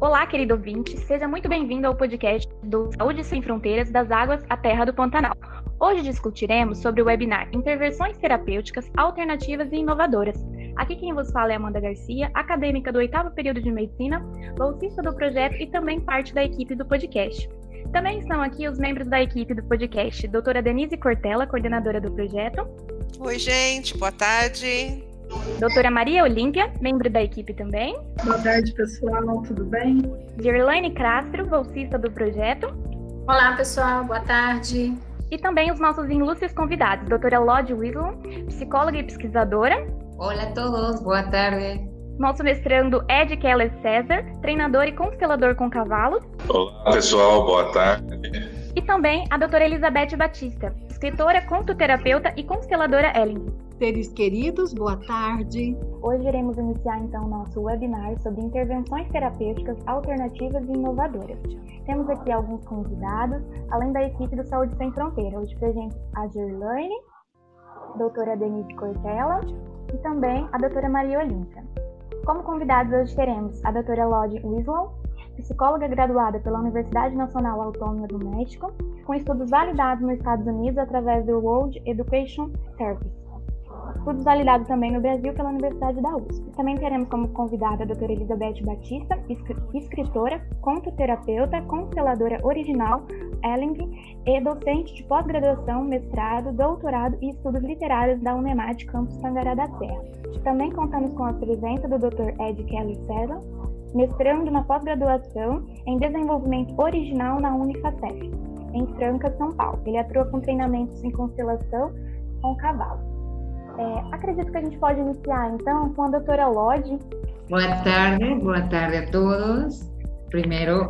Olá, querido ouvinte, seja muito bem-vindo ao podcast do Saúde Sem Fronteiras das Águas à Terra do Pantanal. Hoje discutiremos sobre o webinar Intervenções Terapêuticas Alternativas e Inovadoras. Aqui quem vos fala é Amanda Garcia, acadêmica do oitavo período de Medicina, bolsista do projeto e também parte da equipe do podcast. Também estão aqui os membros da equipe do podcast, doutora Denise Cortella, coordenadora do projeto. Oi, gente, boa tarde. Doutora Maria Olímpia, membro da equipe também. Boa tarde, pessoal, tudo bem? Gerlaine Castro, bolsista do projeto. Olá, pessoal, boa tarde. E também os nossos ilustres convidados, doutora Lodge Wislon, psicóloga e pesquisadora. Olá a todos, boa tarde. Nosso mestrando Ed Keller César, treinador e constelador com cavalos. Olá, pessoal, boa tarde. E também a doutora Elizabeth Batista, escritora, contoterapeuta e consteladora Ellen. Seres queridos, boa tarde. Hoje iremos iniciar então nosso webinar sobre intervenções terapêuticas alternativas e inovadoras. Temos aqui alguns convidados, além da equipe do Saúde Sem Fronteira. Hoje presente a Gerlaine, doutora Denise Cortella e também a doutora Maria Olímpia. Como convidados hoje teremos a doutora Lodge Winslow, psicóloga graduada pela Universidade Nacional Autônoma do México, com estudos validados nos Estados Unidos através do World Education Service estudos validados também no Brasil pela Universidade da USP. Também teremos como convidada a doutora Elizabeth Batista, escritora, contoterapeuta, consteladora original, Elling, e docente de pós-graduação, mestrado, doutorado e estudos literários da Unemat Campus Tangará da Serra. Também contamos com a presença do Dr. Ed Kelly César, mestrando na pós-graduação em desenvolvimento original na Unifacef, em Franca, São Paulo. Ele atua com treinamentos em constelação com cavalo. É, acredito que a gente pode iniciar, então, com a doutora Lodge. Boa tarde, boa tarde a todos. Primeiro,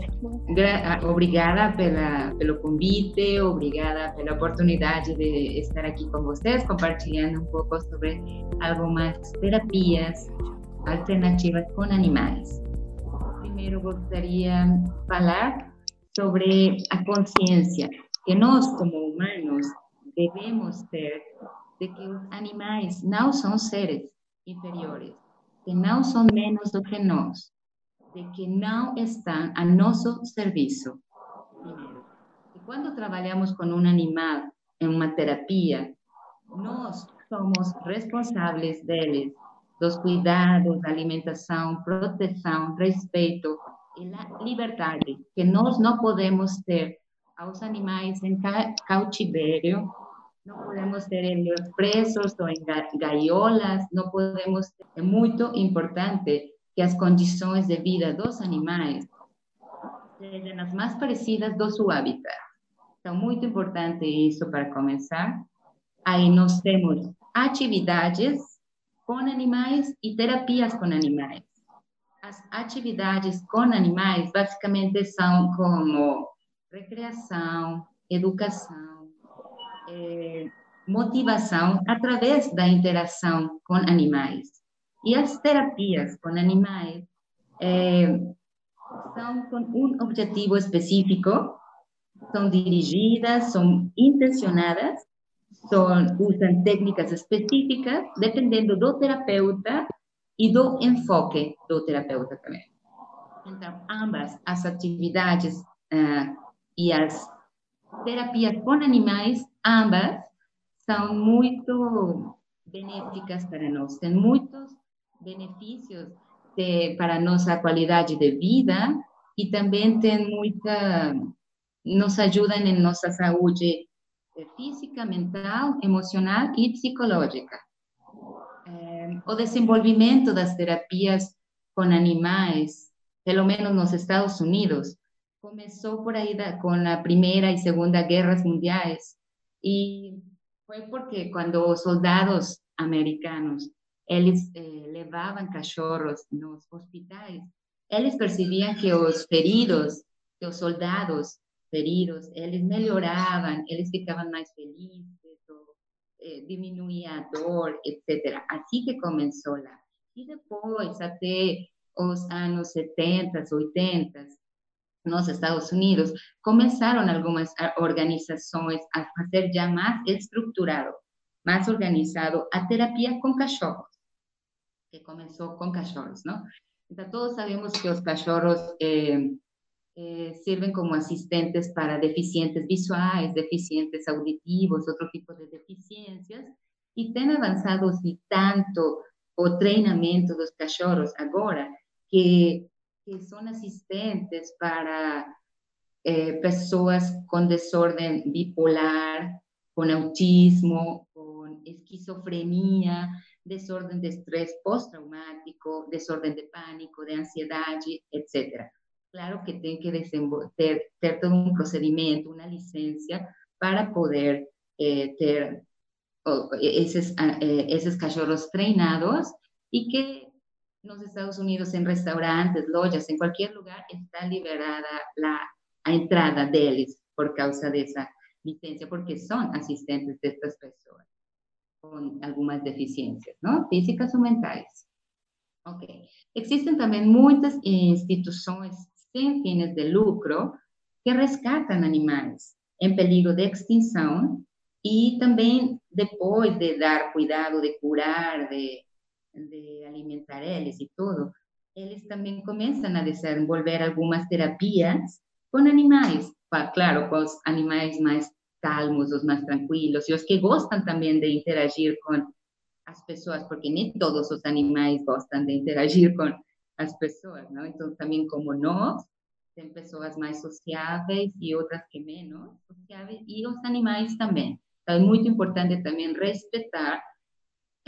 obrigada pela, pelo convite, obrigada pela oportunidade de estar aqui com vocês, compartilhando um pouco sobre algumas terapias alternativas com animais. Primeiro, gostaria de falar sobre a consciência que nós, como humanos, devemos ter de que os animais não são seres inferiores, que não são menos do que nós, de que não estão a nosso serviço. Primeiro, e quando trabalhamos com um animal em uma terapia, nós somos responsáveis deles, dos cuidados, da alimentação, proteção, respeito e a liberdade que nós não podemos ter aos animais em cautiverio no podemos tenerlos presos o en gaiolas, no podemos... Es muy importante que las condiciones de vida dos animales sean las más parecidas do su hábitat. Es muy importante eso para comenzar. Ahí nos temos actividades con animales y terapias con animales. Las actividades con animales básicamente son como recreación, educación, é, motivação através da interação com animais. E as terapias com animais é, são com um objetivo específico, são dirigidas, são intencionadas, são, usam técnicas específicas, dependendo do terapeuta e do enfoque do terapeuta também. Então, ambas as atividades uh, e as terapias com animais ambas são muito benéficas para nós, têm muitos benefícios de, para nossa qualidade de vida e também tem muita nos ajudam em nossa saúde física, mental, emocional e psicológica. É, o desenvolvimento das terapias com animais, pelo menos nos Estados Unidos, começou por aí da, com a Primeira e Segunda Guerras Mundiais, Y fue porque cuando soldados americanos, ellos eh, levaban cachorros los hospitales, ellos percibían que los feridos, que los soldados feridos, ellos mejoraban, ellos ficaban más felices, o, eh, diminuía a dor, etc. Así que comenzó la. Y después, hasta los años 70, 80, nos Estados Unidos, comenzaron algunas organizaciones a hacer ya más estructurado, más organizado a terapia con cachorros, que comenzó con cachorros, ¿no? Então, todos sabemos que los cachorros eh, eh, sirven como asistentes para deficientes visuales, deficientes auditivos, otro tipo de deficiencias, y han avanzado si tanto o treinamento dos cachorros agora que, que são assistentes para eh, pessoas com desordem bipolar, com autismo, com esquizofrenia, desordem de estresse pós-traumático, desordem de pânico, de ansiedade, etc. Claro que tem que ter, ter todo um procedimento, uma licença para poder eh, ter esos, esos cachorros treinados y que en los Estados Unidos en restaurantes, lojas, en cualquier lugar está liberada la entrada de ellos por causa de esa licencia, porque son asistentes de estas personas con algunas deficiencias, ¿no? Físicas o mentales. Ok. Existen también muchas instituciones sin fines de lucro que rescatan animales en peligro de extinción y también después de dar cuidado, de curar, de, de alimentar ellos y todo, ellos también comienzan a desenvolver algunas terapias con animales, claro, con los animales más calmos, los más tranquilos, y los que gustan también de interagir con las personas, porque ni todos los animales gustan de interagir con las personas, ¿no? Entonces también como no, hay personas más sociables y otras que menos sociables, y los animales también. Es muy importante también respetar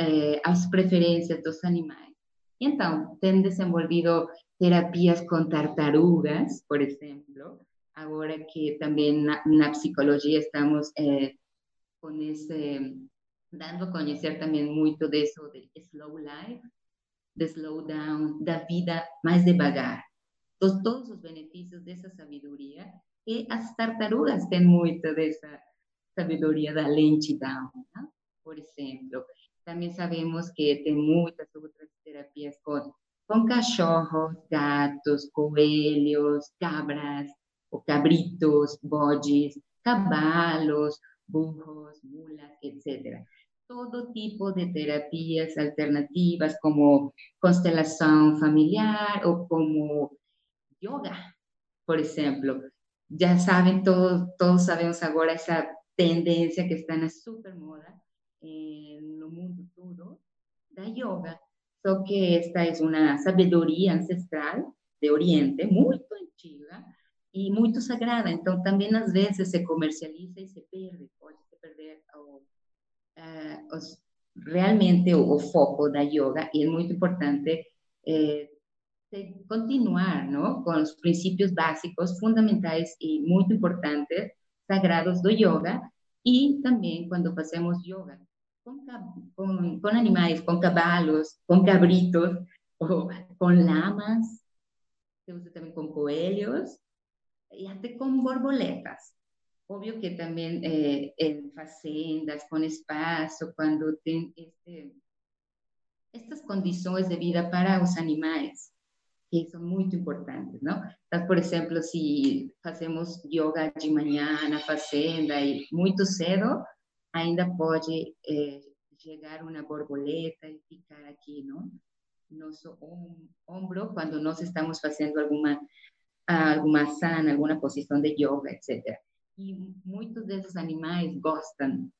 eh, as preferências dos animais. Então, tem desenvolvido terapias com tartarugas, por exemplo, agora que também na, na psicologia estamos eh, com esse, dando a conhecer também muito disso de slow life, de slow down, da vida mais devagar. Todos os benefícios dessa sabedoria, e as tartarugas têm muito dessa sabedoria da lentidão, ¿no? por exemplo. Também sabemos que tem muitas outras terapias com, com cachorros, gatos, coelhos, cabras, ou cabritos, bodes, cavalos, burros, mulas, etc. Todo tipo de terapias alternativas, como constelação familiar ou como yoga, por exemplo. Já sabem, todos, todos sabemos agora essa tendência que está na super moda no mundo todo da yoga. Só que esta é uma sabedoria ancestral de Oriente, muito antiga e muito sagrada. Então, também às vezes se comercializa e se perde, pode se perder o, uh, realmente o, o, foco da yoga. E é muito importante eh, continuar ¿no? com os princípios básicos, fundamentais e muito importantes sagrados do yoga y también cuando hacemos yoga con, con, con, animales, con caballos, con cabritos o con lamas, se usa también con coelhos y hasta con borboletas. Obvio que también eh, en facendas, con espacio, cuando tienen este, estas condiciones de vida para los animales que são muito importantes, não? Então, por exemplo, se fazemos yoga de manhã na fazenda e muito cedo, ainda pode é, chegar uma borboleta e ficar aqui, não? Nosso ombro, quando nós estamos fazendo alguma alguma sana, alguma posição de yoga, etc. E muitos desses animais gostam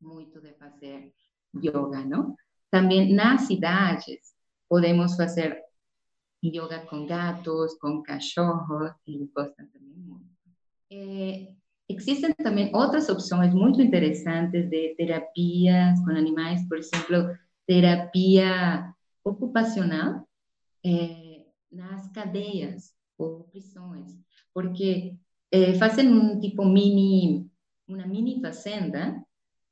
muito de fazer yoga, não? Também nas cidades podemos fazer yoga con gatos, con cachorros, que les gustan también mucho. Eh, existen también otras opciones muy interesantes de terapias con animales, por ejemplo, terapia ocupacional eh, nas cadeias ou prisões, porque eh, fazem um tipo mini, uma mini fazenda,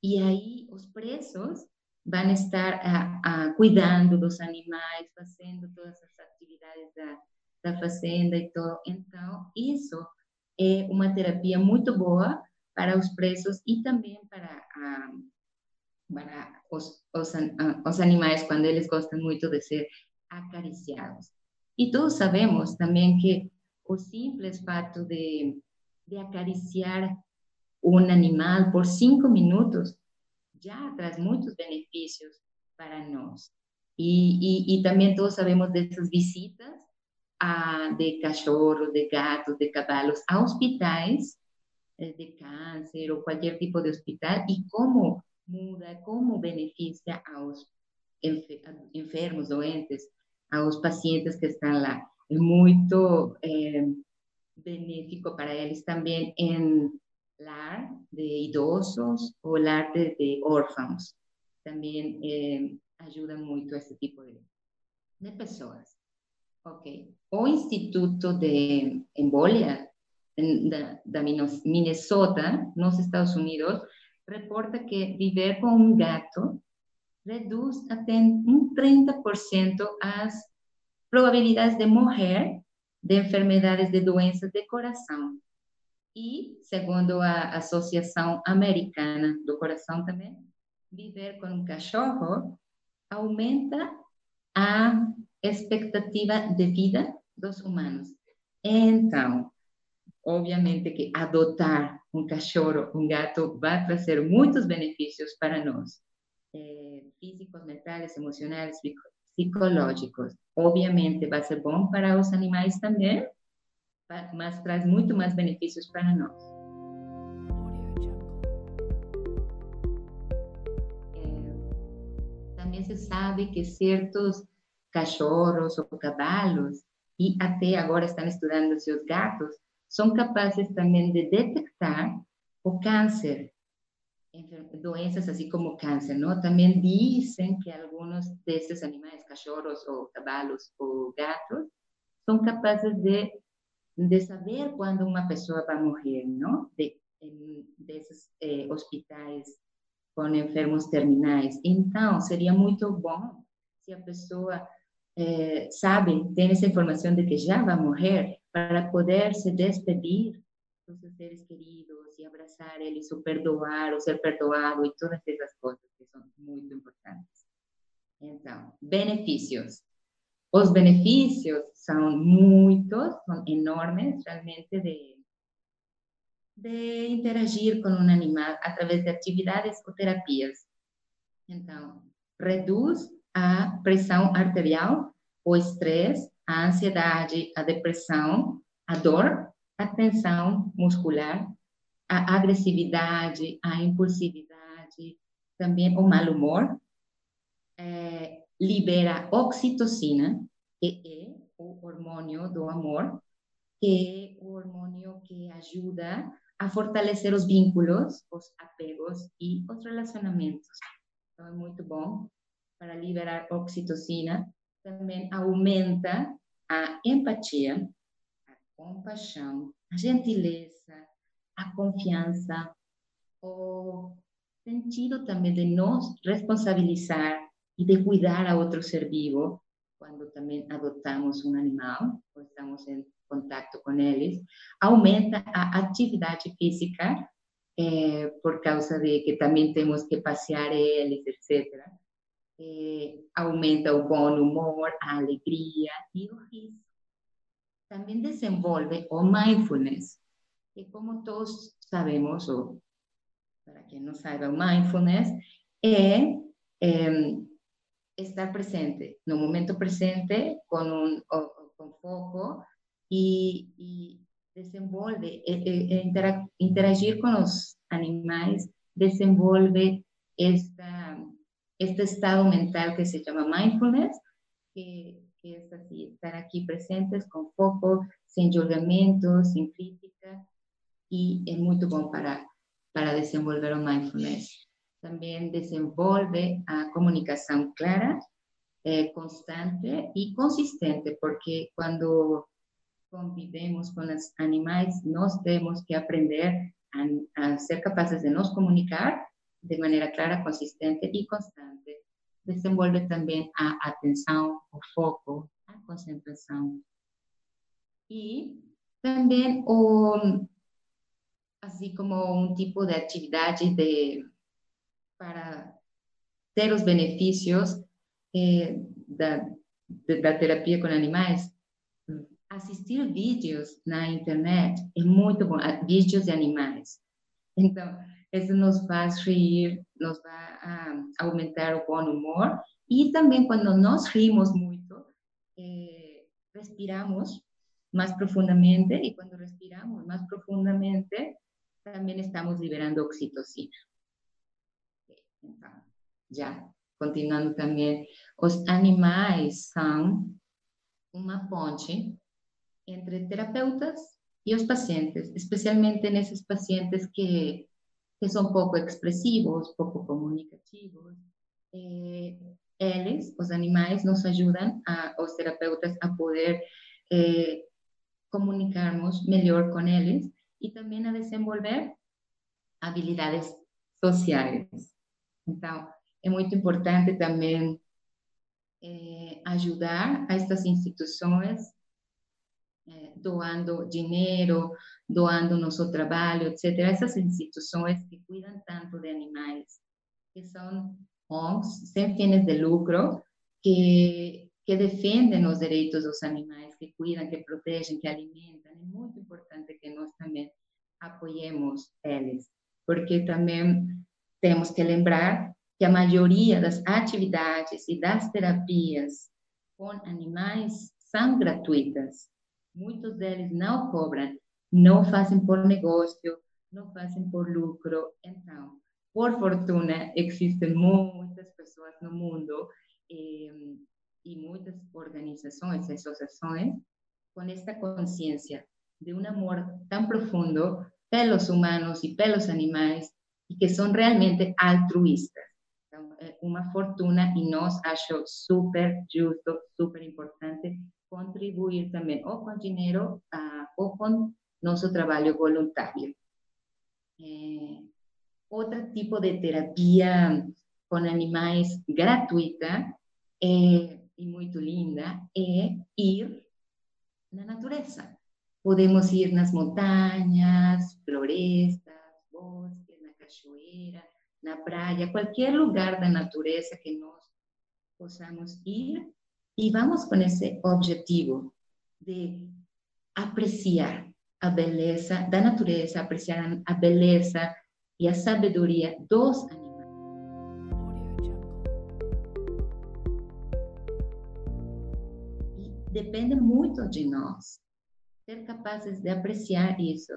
e aí os presos vão estar a, a, cuidando dos animais, fazendo todas as atividades da, da fazenda e todo. Então, isso é uma terapia muito boa para os presos e também para, a, para os, os, os animais, quando eles gostam muito de ser acariciados. E todos sabemos também que o simples fato de, de acariciar um animal por cinco minutos já traz muitos benefícios para nós. Y, y, también todos sabemos de esas visitas a, de cachorros, de gatos, de caballos a hospitales eh, de cáncer o cualquier tipo de hospital y cómo muda, cómo beneficia a los enfermos, doentes, a los pacientes que están lá. Es muy eh, benéfico para ellos también en lar de idosos o lar de, de órfãos. También eh, ayuda mucho a este tipo de, de pessoas. Ok. O Instituto de Embolia da, da Minnesota, nos Estados Unidos, reporta que viver con un gato reduce até un 30% as probabilidades de morrer de enfermedades de doenças de coração. E, segundo a Associação Americana do Coração também, viver com um cachorro aumenta a expectativa de vida dos humanos. Então, obviamente que adotar um cachorro, um gato, vai trazer muitos benefícios para nós, eh, físicos, mentais, emocionais, psicológicos. Obviamente vai ser bom para os animais também, mas traz muito mais benefícios para nós. É, também se sabe que certos cachorros ou cavalos, e até agora estão estudando seus gatos, são capazes também de detectar o câncer, doenças assim como câncer, não? Também dizem que alguns desses animais, cachorros ou cavalos ou gatos, são capazes de de saber quando uma pessoa vai morrer, não? De, desses eh, hospitais com enfermos terminais. Então, seria muito bom se a pessoa eh, sabe, tem essa informação de que já vai morrer, para poder se despedir dos seus seres queridos e abraçar eles, ou perdoar, ou ser perdoado, e todas essas coisas que são muito importantes. Então, benefícios. Os benefícios são muitos, são enormes, realmente, de, de interagir com um animal através de atividades ou terapias. Então, reduz a pressão arterial, o estresse, a ansiedade, a depressão, a dor, a tensão muscular, a agressividade, a impulsividade, também o mau humor, é, libera oxitocina, que é o hormônio do amor, que é o hormônio que ajuda a fortalecer os vínculos, os apegos e os relacionamentos. Então, é muito bom para liberar oxitocina. Também aumenta a empatia, a compaixão, a gentileza, a confiança, o sentido também de nos responsabilizar e de cuidar a outro ser vivo, quando também adotamos um animal ou estamos em contato com eles, aumenta a atividade física, eh, por causa de que também temos que passear eles, etc. Eh, aumenta o bom humor, a alegria e o riso. Desenvolve o mindfulness, que como todos sabemos, ou para quem não saiba, o mindfulness é, é estar presente, no momento presente, com, um, com foco e, e desenvolve, interagir com os animais, desenvolve esta este estado mental que se llama mindfulness, que, que es así, estar aquí presentes con foco, sin julgamento, sin crítica, y es muy bueno para, para desenvolver el mindfulness. También desenvolve a comunicación clara, eh, constante y consistente, porque cuando convivemos con los animales, nos tenemos que aprender a, a ser capaces de nos comunicar de maneira clara, consistente e constante. Desenvolve também a atenção, o foco, a concentração. E também o assim como um tipo de atividade de para ter os benefícios eh, da, de, da terapia com animais, assistir vídeos na internet é muito bom, vídeos de animais. Então, isso nos faz rir, nos vai a aumentar o bom humor Y también cuando nos rimos mucho, eh, respiramos más profundamente y cuando respiramos más profundamente, también estamos liberando oxitocina. ya, continuando también, los animales son una ponte entre terapeutas y los pacientes, especialmente en esos pacientes que, que son poco expresivos, poco comunicativos. Eh, ellos, los animales, nos ayudan a los terapeutas a poder eh, comunicarnos mejor con ellos y también a desenvolver habilidades sociales. Entonces, es muy importante también eh, ayudar a estas instituciones eh, doando dinero, doando nuestro trabajo, etcétera, esas instituciones que cuidan tanto de animales, que son ONGs sin fines de lucro, que, que defienden los derechos de los animales, que cuidan, que protegen, que alimentan. Es muy importante que nosotros también apoyemos ellos, porque también tenemos que lembrar que a mayoría das atividades e das terapias com animais são gratuitas. Muitos deles não cobram, não fazem por negócio, não fazem por lucro. Então, por fortuna, existem muitas pessoas no mundo eh, e muitas organizações associações com esta consciência de um amor tão profundo pelos humanos e pelos animais e que são realmente altruístas. Então, é uma fortuna e nós acho super justo, super importante contribuir também ou com dinheiro uh, ou com nosso trabalho voluntário. É, outro tipo de terapia com animais gratuita é, e muito linda é ir na natureza. Podemos ir nas montanhas, florestas, bosques, na cachoeira, na praia, qualquer lugar da natureza que nós possamos ir e vamos com esse objetivo de apreciar a beleza da natureza, apreciar a beleza e a sabedoria dos animais. E depende muito de nós ser capazes de apreciar isso,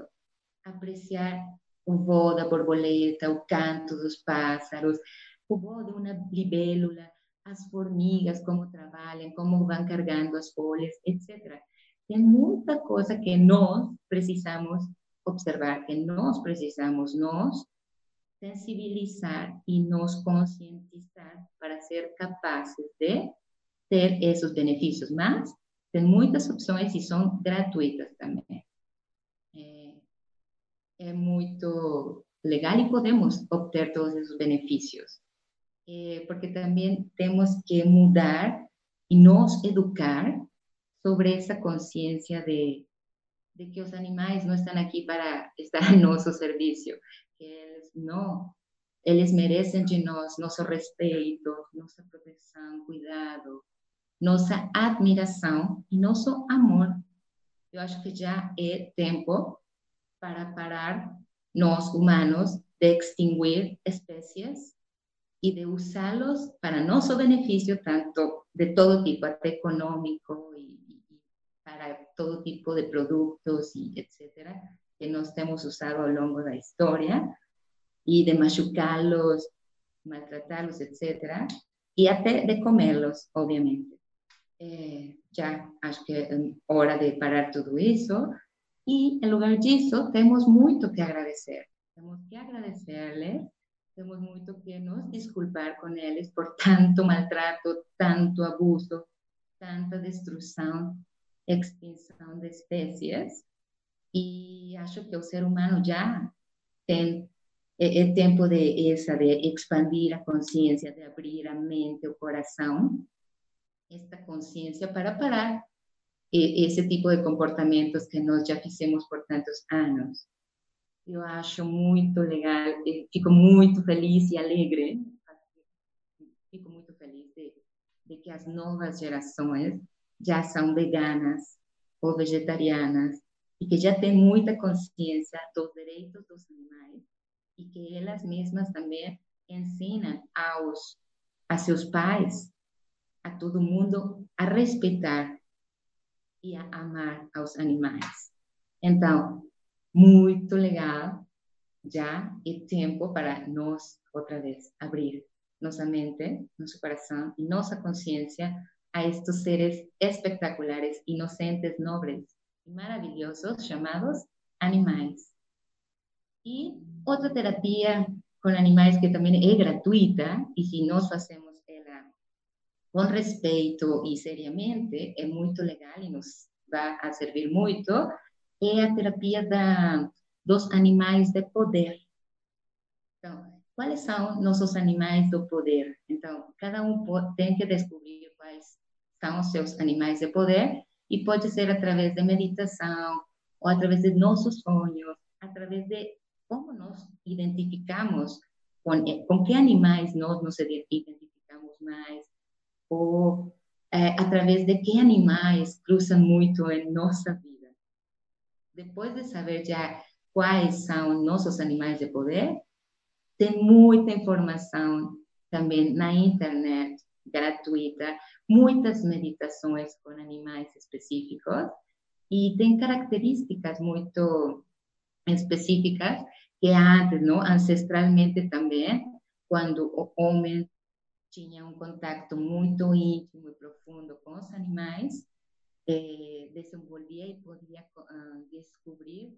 apreciar o voo da borboleta, o canto dos pássaros, o voo de uma libélula, as formigas, como trabalham, como vão carregando as folhas, etc. Tem muita coisa que nós precisamos observar, que nós precisamos nós sensibilizar e nos conscientizar para ser capazes de ter esses benefícios. Mas tem muitas opções e são gratuitas também. É, é muito legal e podemos obter todos esses benefícios. Eh, porque también tenemos que mudar y nos educar sobre esa conciencia de, de, que los animales no están aquí para estar a nuestro servicio, que no, ellos merecen de nos, nuestro respeto, nuestra protección, cuidado, nuestra admiración y nuestro amor. Yo acho que ya es tiempo para parar nos humanos de extinguir especies y de usarlos para nuestro beneficio, tanto de todo tipo, hasta económico y, para todo tipo de productos y etcétera, que nos hemos usado a lo largo de la historia, y de machucarlos, maltratarlos, etcétera, y hasta de comerlos, obviamente. Eh, ya que es hora de parar todo eso, y en lugar de eso, tenemos mucho que agradecer. Tenemos que agradecerles tenemos mucho que nos disculpar con ellos por tanto maltrato, tanto abuso, tanta destrucción, extinción de especies. Y acho que el ser humano ya tiene el tiempo de esa, de expandir la conciencia, de abrir la mente, el corazón, esta conciencia para parar ese tipo de comportamientos que nos ya hicimos por tantos años. eu acho muito legal, fico muito feliz e alegre, fico muito feliz de, de que as novas gerações já são veganas ou vegetarianas e que já têm muita consciência dos direitos dos animais e que elas mesmas também ensinam aos a seus pais a todo mundo a respeitar e a amar aos animais. Então, muito legal, já é tempo para nós, outra vez, abrir nossa mente, nosso coração e nossa consciência a estes seres espectaculares, inocentes, nobres e maravilhosos chamados animais. E outra terapia com animais que também é gratuita, e se nós fazemos ela com respeito e seriamente, é muito legal e nos vai a servir muito, é a terapia da, dos animais de poder. Então, quais são nossos animais do poder? Então, cada um tem que descobrir quais são os seus animais de poder e pode ser através de meditação ou através de nossos sonhos, através de como nós identificamos com, eh, com que animais nós nos identificamos mais ou é, através de que animais cruzam muito em nossa vida. Depois de saber já quais são nossos animais de poder, tem muita informação também na internet gratuita, muitas meditações com animais específicos e tem características muito específicas que antes, não, ancestralmente também, quando o homem tinha um contato muito íntimo e profundo com os animais, eh, desenvolvia e podia uh, descobrir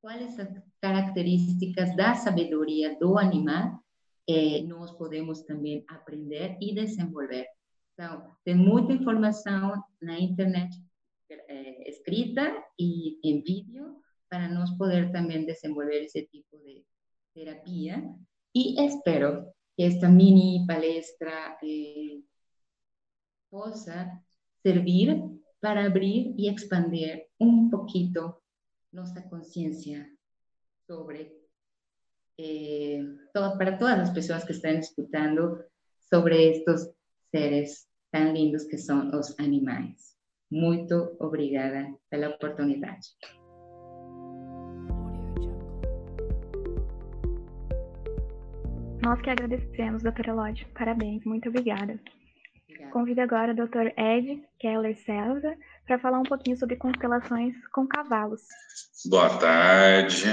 quais as características da sabedoria do animal eh, nós podemos também aprender e desenvolver. Então, tem muita informação na internet eh, escrita e em vídeo para nós poder também desenvolver esse tipo de terapia. E espero que esta mini palestra eh, possa servir para abrir e expandir um pouquinho nossa consciência sobre eh, todo, para todas as pessoas que estão escutando sobre estes seres tão lindos que são os animais. Muito obrigada pela oportunidade. Nós que agradecemos, doutora Lodge. Parabéns, muito obrigada. obrigada. Convido agora o doutor Ed Keller Selva para falar um pouquinho sobre constelações com cavalos. Boa tarde.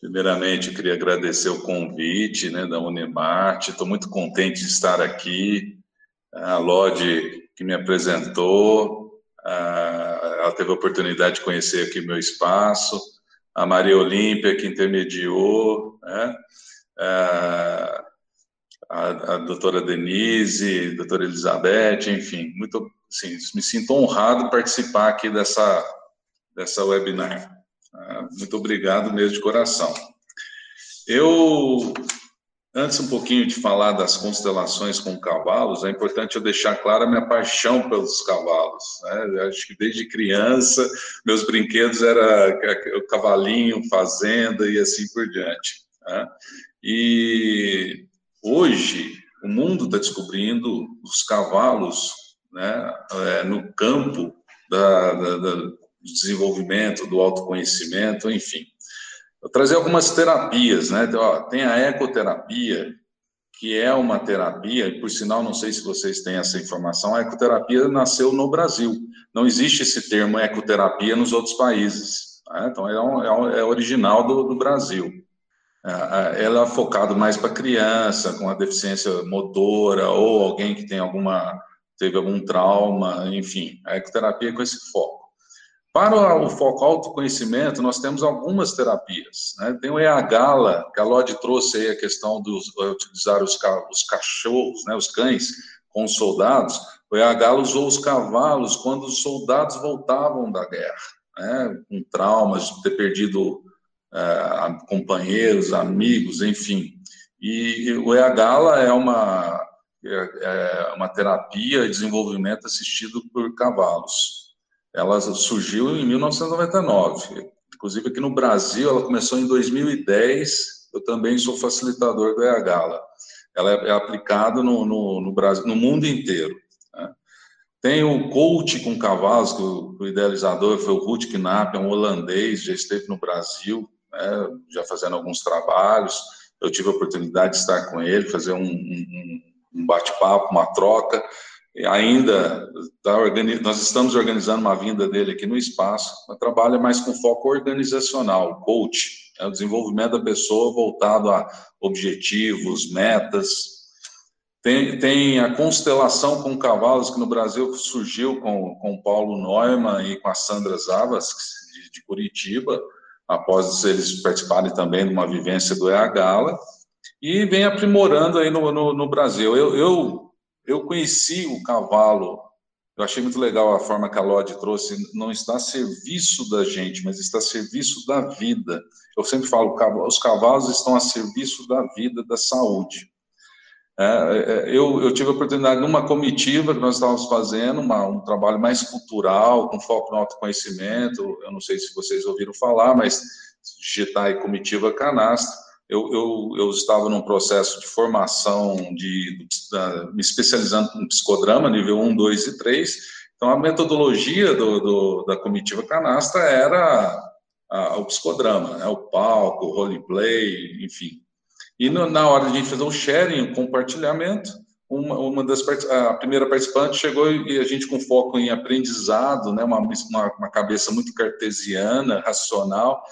Primeiramente, queria agradecer o convite né, da Unemarte. Estou muito contente de estar aqui. A Lodi, que me apresentou, ela teve a oportunidade de conhecer aqui meu espaço. A Maria Olímpia, que intermediou, né? a, a doutora Denise, a doutora Elizabeth, enfim, muito, assim, me sinto honrado participar aqui dessa, dessa webinar. Ah, muito obrigado mesmo de coração. Eu, antes um pouquinho de falar das constelações com cavalos, é importante eu deixar clara a minha paixão pelos cavalos. Né? Acho que desde criança, meus brinquedos era o cavalinho, fazenda e assim por diante. Né? E hoje, o mundo está descobrindo os cavalos né, é, no campo da, da, da do desenvolvimento, do autoconhecimento, enfim. Eu trazer algumas terapias, né? Tem a ecoterapia, que é uma terapia, e por sinal, não sei se vocês têm essa informação, a ecoterapia nasceu no Brasil. Não existe esse termo ecoterapia nos outros países. Né? Então, é, um, é, é, original do, do Brasil. É, é, ela é focada mais para criança com a deficiência motora ou alguém que tem alguma teve algum trauma, enfim, a ecoterapia é com esse foco. Para o foco autoconhecimento, nós temos algumas terapias. Né? Tem o EAGALA, que a Lodi trouxe aí a questão de utilizar os, os cachorros, né, os cães, com os soldados. O EAGALA usou os cavalos quando os soldados voltavam da guerra, né, com traumas de ter perdido é, companheiros, amigos, enfim. E o EAGALA é uma, é, é uma terapia de desenvolvimento assistido por cavalos ela surgiu em 1999. Inclusive aqui no Brasil, ela começou em 2010. Eu também sou facilitador do EHGALA. Ela é, é aplicada no, no, no, Brasil, no mundo inteiro. Né? Tem o coach com cavalos, que o, o idealizador foi o Ruud Knapp, é um holandês, já esteve no Brasil, né, já fazendo alguns trabalhos. Eu tive a oportunidade de estar com ele, fazer um, um, um bate-papo, uma troca. Ainda tá nós estamos organizando uma vinda dele aqui no espaço, mas trabalha mais com foco organizacional, coach, é o desenvolvimento da pessoa voltado a objetivos, metas. Tem, tem a constelação com cavalos, que no Brasil surgiu com, com o Paulo Neumann e com a Sandra Zavas, de, de Curitiba, após eles participarem também de uma vivência do EA Gala, e vem aprimorando aí no, no, no Brasil. Eu, eu, eu conheci o cavalo, eu achei muito legal a forma que a Lodi trouxe, não está a serviço da gente, mas está a serviço da vida. Eu sempre falo, os cavalos estão a serviço da vida, da saúde. É, é, eu, eu, tive a oportunidade, numa comitiva que nós estávamos fazendo, uma, um trabalho mais cultural, com foco no autoconhecimento, eu não sei se vocês ouviram falar, mas digitar aí comitiva canastra, eu, eu, eu, estava num processo de formação, de, me especializando em psicodrama, nível 1, 2 e 3, então a metodologia do, do, da comitiva canastra era a, o psicodrama, né, o palco, o roleplay, enfim. E no, na hora de a gente fazer o sharing, o compartilhamento, uma, uma das a primeira participante chegou e a gente com foco em aprendizado, né, uma, uma, uma cabeça muito cartesiana, racional,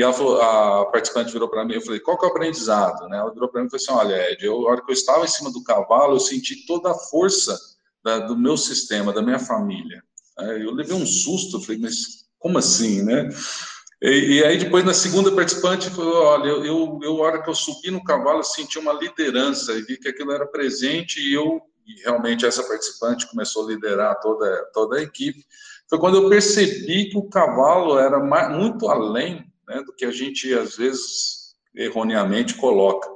e ela falou, a participante virou para mim, eu falei, qual que é o aprendizado? Né? Ela virou para mim e falou assim, olha, Ed, eu, a hora que eu estava em cima do cavalo, eu senti toda a força da, do meu sistema, da minha família. Eu levei um susto, falei, mas como assim, né? E, e, aí depois na segunda participante falou, olha, eu, eu, a hora que eu subi no cavalo, eu senti uma liderança e vi que aquilo era presente e eu, e realmente essa participante começou a liderar toda, toda a equipe. Foi quando eu percebi que o cavalo era mais, muito além né, do que a gente às vezes erroneamente coloca.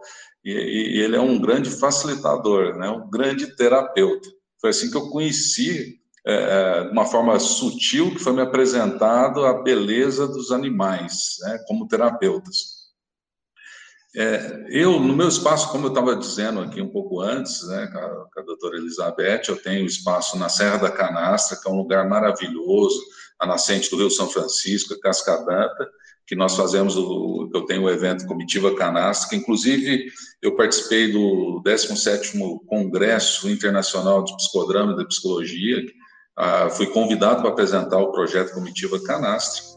E, e, ele é um grande facilitador, né, um grande terapeuta. Foi assim que eu conheci é, é, de uma forma sutil, que foi me apresentado a beleza dos animais, né, como terapeutas. É, eu, no meu espaço, como eu estava dizendo aqui um pouco antes, né, com a, com a doutora Elizabeth, eu tenho espaço na Serra da Canastra, que é um lugar maravilhoso, a nascente do Rio São Francisco, Cascadanta, que nós fazemos, o, eu tenho o evento Comitiva Canastra, que inclusive eu participei do 17º Congresso Internacional de Psicodrama e de Psicologia, ah, fui convidado para apresentar o projeto Comitiva Canastra.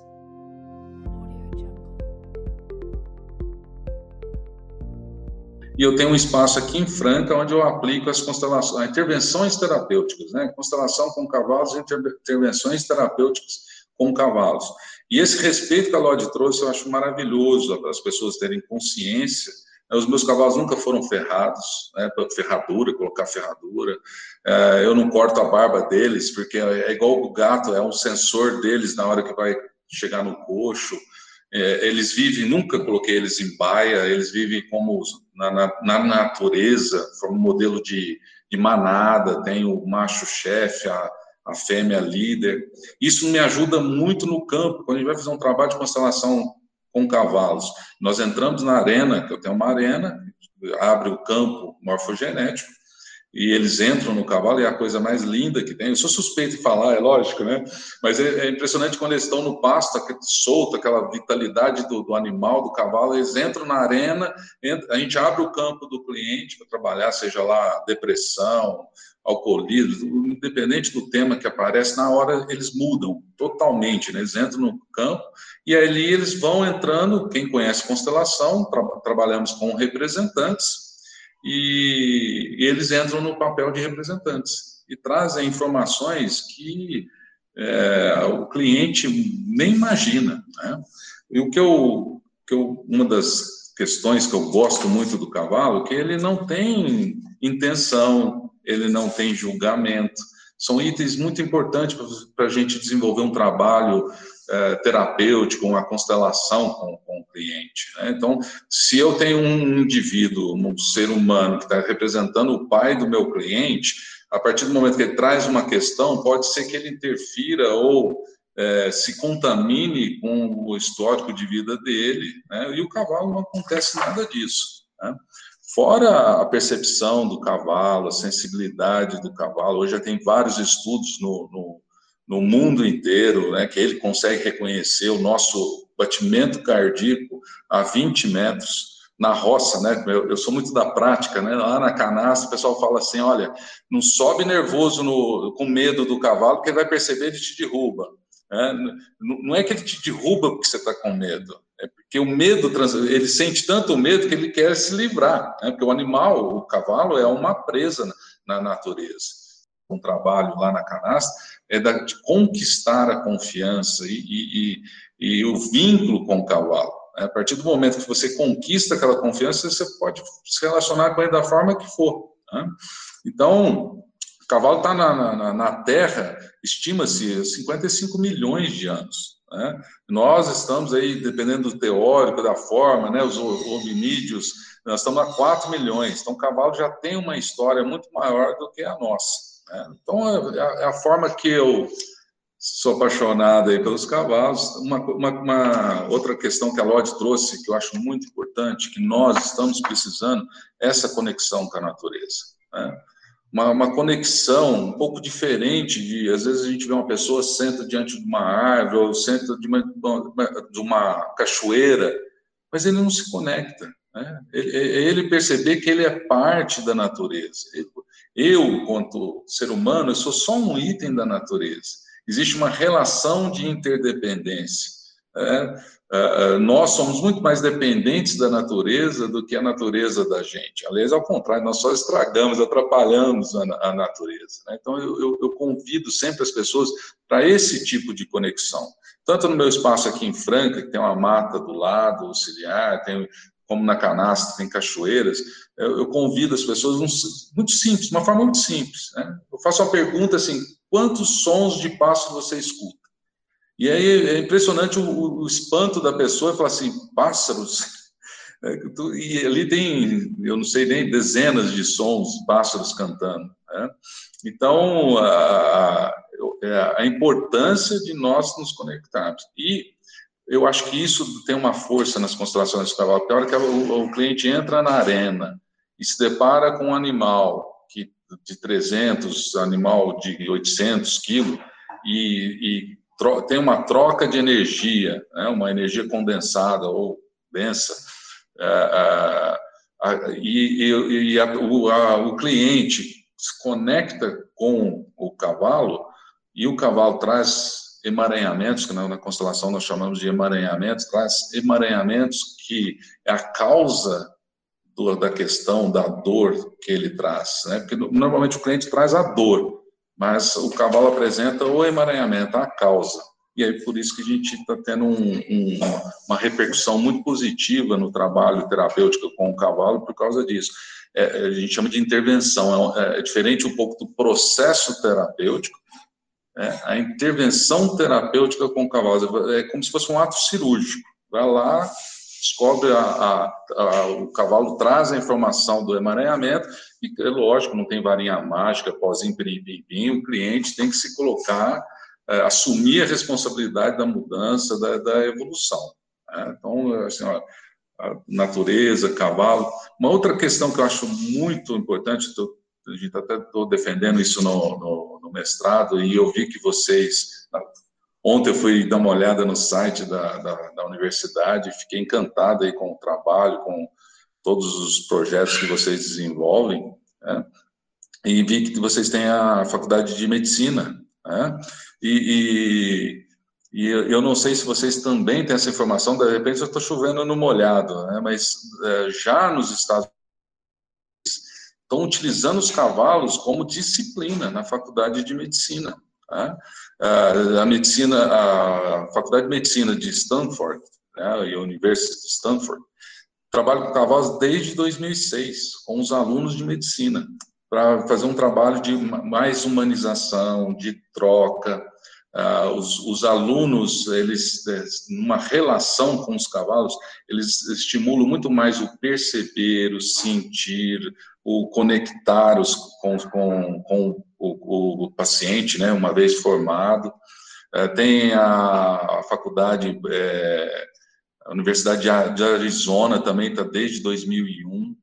E eu tenho um espaço aqui em Franca onde eu aplico as constelações, intervenções terapêuticas, né? Constelação com cavalos intervenções terapêuticas com cavalos. E esse respeito que a Lodi trouxe, eu acho maravilhoso, para as pessoas terem consciência os meus cavalos nunca foram ferrados, né, ferradura, colocar ferradura. É, eu não corto a barba deles, porque é igual o gato, é um sensor deles na hora que vai chegar no coxo. É, eles vivem, nunca coloquei eles em baia, eles vivem como na, na, na natureza, como modelo de, de manada, tem o macho-chefe, a, a fêmea líder. Isso me ajuda muito no campo, quando a gente vai fazer um trabalho de constelação com cavalos. Nós entramos na arena, que eu tenho uma arena, abre o campo morfogenético, e eles entram no cavalo, e é a coisa mais linda que tem. Eu sou suspeito de falar, é lógico, né? Mas é, é impressionante quando eles estão no pasto, solto, aquela vitalidade do, do, animal, do cavalo, eles entram na arena, a gente abre o campo do cliente para trabalhar, seja lá depressão, alcoolismo, independente do tema que aparece, na hora eles mudam totalmente, né? eles entram no campo e ali eles vão entrando, quem conhece constelação, tra trabalhamos com representantes, e, e, eles entram no papel de representantes e trazem informações que é, o cliente nem imagina. Né? E o que eu, que eu, uma das questões que eu gosto muito do cavalo, que ele não tem intenção ele não tem julgamento. São itens muito importantes para a gente desenvolver um trabalho é, terapêutico, uma constelação com, com o cliente. Né? Então, se eu tenho um indivíduo, um ser humano que está representando o pai do meu cliente, a partir do momento que ele traz uma questão, pode ser que ele interfira ou é, se contamine com o histórico de vida dele, né? e o cavalo não acontece nada disso. Fora a percepção do cavalo, a sensibilidade do cavalo, hoje já tem vários estudos no, no, no mundo inteiro, né, que ele consegue reconhecer o nosso batimento cardíaco a 20 metros. na roça, né? Eu, eu, sou muito da prática, né? Lá na canastra, o pessoal fala assim: olha, não sobe nervoso no, com medo do cavalo, porque ele vai perceber ele te derruba. É, não é que ele te derruba porque você está com medo, é porque o medo, ele sente tanto medo que ele quer se livrar, né? porque o animal, o cavalo, é uma presa na, na natureza. Um trabalho lá na canastra é de conquistar a confiança e, e, e, e o vínculo com o cavalo. Né? A partir do momento que você conquista aquela confiança, você pode se relacionar com ele da forma que for. Né? Então, o cavalo está na, na, na, Terra, estima-se 55 milhões de anos. Né? Nós estamos aí, dependendo do teórico, da forma, né, os hominídeos, nós estamos a 4 milhões. Então, o cavalo já tem uma história muito maior do que a nossa. Né? Então, é a, é a, forma que eu sou apaixonado aí pelos cavalos. Uma, uma, uma outra questão que a Lodi trouxe, que eu acho muito importante, que nós estamos precisando, é essa conexão com a natureza. Né? Uma, uma, conexão um pouco diferente de, às vezes a gente vê uma pessoa senta diante de uma árvore ou senta de uma, de uma cachoeira, mas ele não se conecta. Né? Ele, ele, perceber que ele é parte da natureza. Eu, quanto ser humano, eu sou só um item da natureza. Existe uma relação de interdependência. Né? Uh, nós somos muito mais dependentes da natureza do que a natureza da gente. Aliás, ao contrário, nós só estragamos, atrapalhamos a, natureza. Né? Então, eu, eu, eu, convido sempre as pessoas para esse tipo de conexão. Tanto no meu espaço aqui em Franca, que tem uma mata do lado, auxiliar, tem, como na canastra, tem cachoeiras, eu, eu convido as pessoas, um, muito simples, uma forma muito simples. Né? Eu faço uma pergunta assim, quantos sons de passo você escuta? E aí é impressionante o, o espanto da pessoa, fala assim, pássaros. É, e ali tem, eu não sei nem, dezenas de sons, pássaros cantando. Né? Então, a, a, a importância de nós nos conectarmos. E eu acho que isso tem uma força nas constelações do cavalo, a hora que o, o, cliente entra na arena e se depara com um animal que, de 300, animal de 800 quilos, e tem uma troca de energia, né, uma energia condensada ou densa, é, é, e, e a, o, o cliente se conecta com o cavalo e o cavalo traz emaranhamentos, que na, na constelação nós chamamos de emaranhamentos, traz emaranhamentos que é a causa do, da questão da dor que ele traz, né? Porque normalmente o cliente traz a dor, mas o cavalo apresenta o emaranhamento, a causa. E aí, por isso que a gente está tendo um, um, uma repercussão muito positiva no trabalho terapêutico com o cavalo por causa disso. É, é a gente chama de intervenção, é, é, diferente um pouco do processo terapêutico, é, a intervenção terapêutica com o cavalo é como se fosse um ato cirúrgico. Vai lá, descobre a, a, a, o cavalo traz a informação do emaranhamento e é lógico não tem varinha mágica pozinho pim, o cliente tem que se colocar é, assumir a responsabilidade da mudança da, da evolução né? então assim ó, natureza cavalo uma outra questão que eu acho muito importante tô, a gente até estou defendendo isso no, no, no mestrado e eu vi que vocês Ontem eu fui dar uma olhada no site da, da, da universidade, fiquei encantado aí com o trabalho, com todos os projetos que vocês desenvolvem, né? e vi que vocês têm a faculdade de medicina, né? e, e, e, eu não sei se vocês também têm essa informação, de repente eu estou chovendo no molhado, né? mas é, já nos Estados Unidos estão utilizando os cavalos como disciplina na faculdade de medicina. A medicina, a Faculdade de Medicina de Stanford, né, e a Universidade de Stanford, trabalha com cavalos desde 2006, com os alunos de medicina, para fazer um trabalho de mais humanização, de troca. Uh, os, os, alunos, eles, numa relação com os cavalos, eles estimulam muito mais o perceber, o sentir, o conectar os, com, com, com o, o, paciente, né, uma vez formado. É, tem a, a faculdade, é, a Universidade de Arizona também está desde 2001.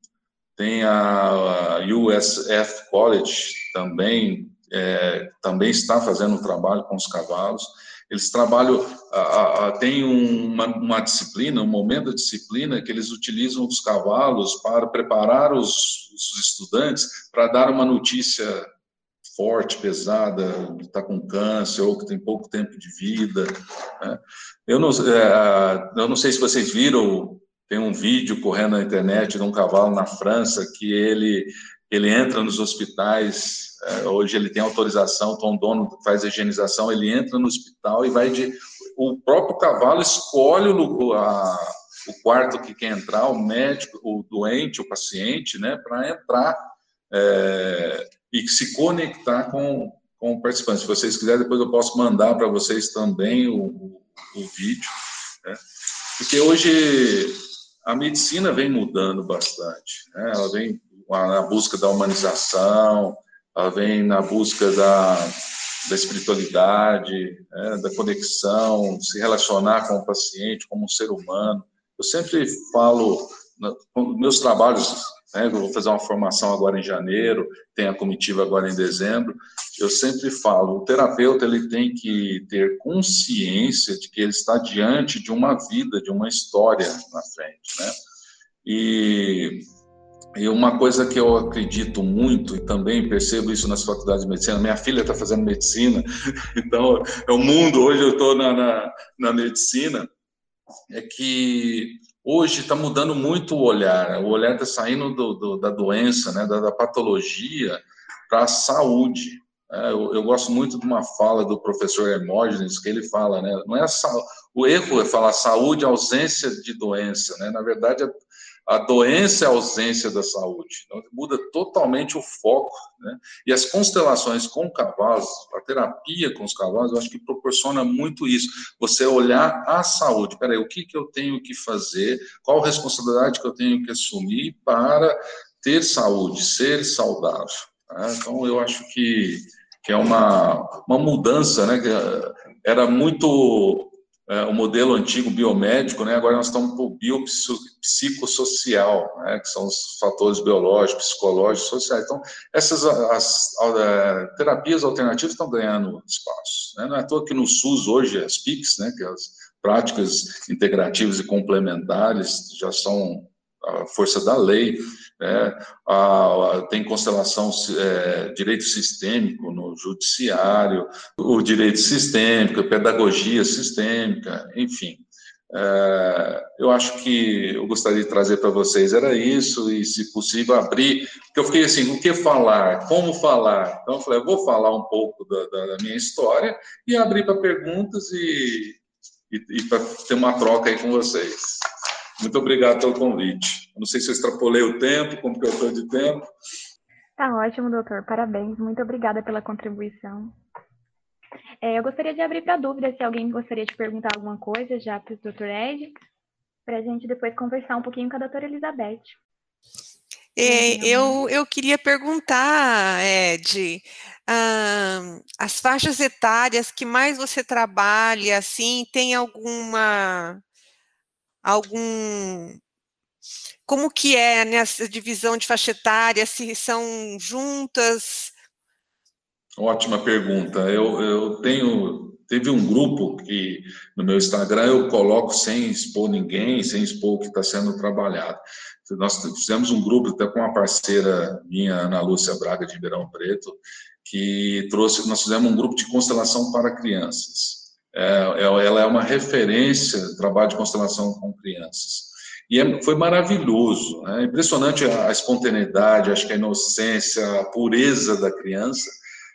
Tem a, a USF College também, é, também está fazendo um trabalho com os cavalos. Eles trabalham, a, a, tem uma, uma, disciplina, um momento da disciplina que eles utilizam os cavalos para preparar os, os estudantes para dar uma notícia forte, pesada, que está com câncer ou que tem pouco tempo de vida. Né? Eu, não, é, eu não sei se vocês viram, tem um vídeo correndo na internet de um cavalo na França que ele ele entra nos hospitais, é, hoje ele tem autorização, então o dono faz a higienização, ele entra no hospital e vai de... O próprio cavalo escolhe o, a, o quarto que quer entrar, o médico, o doente, o paciente, né, para entrar é, e se conectar com, com o participante. Se vocês quiserem, depois eu posso mandar para vocês também o, o, o vídeo, né? porque hoje a medicina vem mudando bastante, né? ela vem na busca da humanização, ela vem na busca da, da espiritualidade, né, da conexão, se relacionar com o paciente como um ser humano. Eu sempre falo, nos meus trabalhos, né, eu vou fazer uma formação agora em janeiro, tem a comitiva agora em dezembro, eu sempre falo, o terapeuta ele tem que ter consciência de que ele está diante de uma vida, de uma história na frente, né? E e uma coisa que eu acredito muito, e também percebo isso nas faculdades de medicina, minha filha está fazendo medicina, então é o mundo, hoje eu estou na, na, na, medicina, é que hoje está mudando muito o olhar, o olhar está saindo do, do, da doença, né, da, da patologia, para a saúde. É, eu, eu, gosto muito de uma fala do professor Hermógenes, que ele fala, né, não é a, o erro é falar saúde, ausência de doença, né, na verdade é a doença é a ausência da saúde. Então, muda totalmente o foco. Né? E as constelações com cavalos, a terapia com os cavalos, eu acho que proporciona muito isso. Você olhar a saúde. Peraí, o que, que eu tenho que fazer? Qual responsabilidade que eu tenho que assumir para ter saúde, ser saudável? Tá? Então, eu acho que, que é uma, uma mudança, né? Era muito o modelo antigo biomédico, né, agora nós estamos para o biopsicossocial, né, que são os fatores biológicos, psicológicos, sociais. Então, essas as, as, as é, terapias alternativas estão ganhando espaço. Né? Não é à toa que no SUS hoje, as PICs, né, que é as práticas integrativas e complementares, já são a força da lei, né? a, a, tem constelação é, direito sistêmico no judiciário, o direito sistêmico, pedagogia sistêmica, enfim. É, eu acho que eu gostaria de trazer para vocês era isso, e se possível abrir, porque eu fiquei assim, o que falar, como falar? Então eu falei, eu vou falar um pouco da, da minha história e abrir para perguntas e, e, e para ter uma troca aí com vocês. Muito obrigado pelo convite. Não sei se eu extrapolei o tempo, como que eu estou de tempo. Tá ótimo, doutor. Parabéns. Muito obrigada pela contribuição. É, eu gostaria de abrir para dúvida se alguém gostaria de perguntar alguma coisa já para o doutor Ed, para a gente depois conversar um pouquinho com a doutora Elizabeth. É, eu, eu queria perguntar, Ed, ah, as faixas etárias que mais você trabalha, assim, tem alguma algum como que é nessa divisão de faixa etária, se são juntas? Ótima pergunta. Eu, eu tenho, teve um grupo que no meu Instagram eu coloco sem expor ninguém, sem expor o que está sendo trabalhado. Nós fizemos um grupo até com uma parceira minha, Ana Lúcia Braga, de Ribeirão Preto, que trouxe, nós fizemos um grupo de constelação para crianças. É, é, ela é uma referência trabalho de constelação com crianças. E é, foi maravilhoso, né? impressionante a, a, espontaneidade, acho que a inocência, a pureza da criança.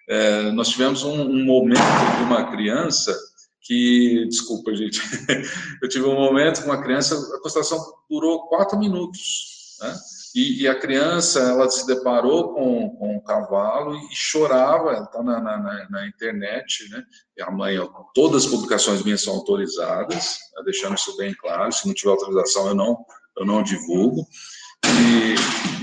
É, nós tivemos um, um, momento de uma criança que, desculpa, gente, eu tive um momento com uma criança, a constelação durou quatro minutos, né? E, e, a criança, ela se deparou com, com um cavalo e chorava, ela está na, na, na, internet, né? E a mãe, todas as publicações minhas são autorizadas, né? deixando isso bem claro, se não tiver autorização eu não, eu não divulgo. E,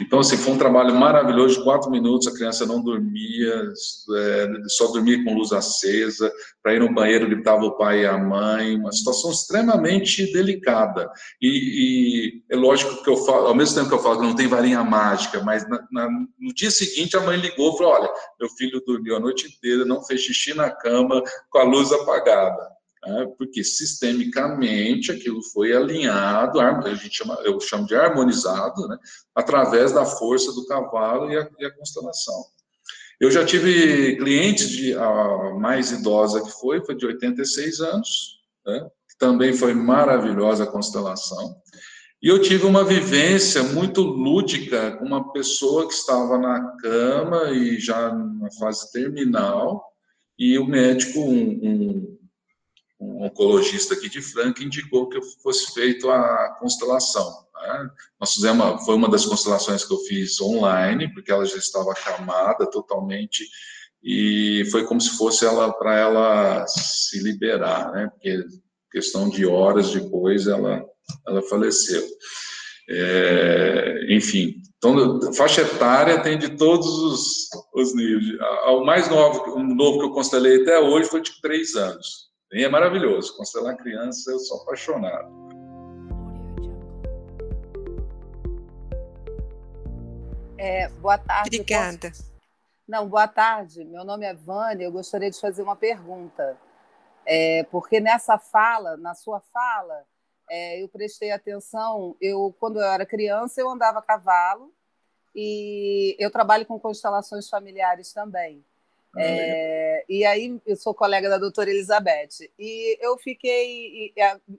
então, assim, foi um trabalho maravilhoso, de quatro minutos, a criança não dormia, é, só dormia com luz acesa, para ir no banheiro gritava o pai e a mãe, uma situação extremamente delicada. E, e, é lógico que eu falo, ao mesmo tempo que eu falo que não tem varinha mágica, mas na, na, no dia seguinte a mãe ligou e falou, olha, meu filho dormiu a noite inteira, não fez xixi na cama, com a luz apagada né, porque sistemicamente aquilo foi alinhado, a gente chama, eu chamo de harmonizado, né, através da força do cavalo e a, e a constelação. Eu já tive clientes de a mais idosa que foi, foi de 86 anos, né, também foi maravilhosa a constelação. E eu tive uma vivência muito lúdica com uma pessoa que estava na cama e já na fase terminal, e o médico, um, um um oncologista aqui de Franca indicou que eu fosse feito a constelação. Né? Nós fizemos, foi uma das constelações que eu fiz online, porque ela já estava acamada totalmente, e foi como se fosse ela para ela se liberar, né? Porque questão de horas depois ela ela faleceu. É, enfim, então faixa etária tem de todos os, os níveis. O mais novo, o novo que eu constelei até hoje foi de três anos. E é maravilhoso. Constelar criança, eu sou apaixonado. É, boa tarde. Obrigada. Posso... Não, boa tarde. Meu nome é Vânia. Eu gostaria de fazer uma pergunta. É, porque nessa fala, na sua fala, é, eu prestei atenção. Eu, quando eu era criança, eu andava a cavalo e eu trabalho com constelações familiares também. Ah, é, e aí, eu sou colega da doutora Elizabeth, e eu fiquei.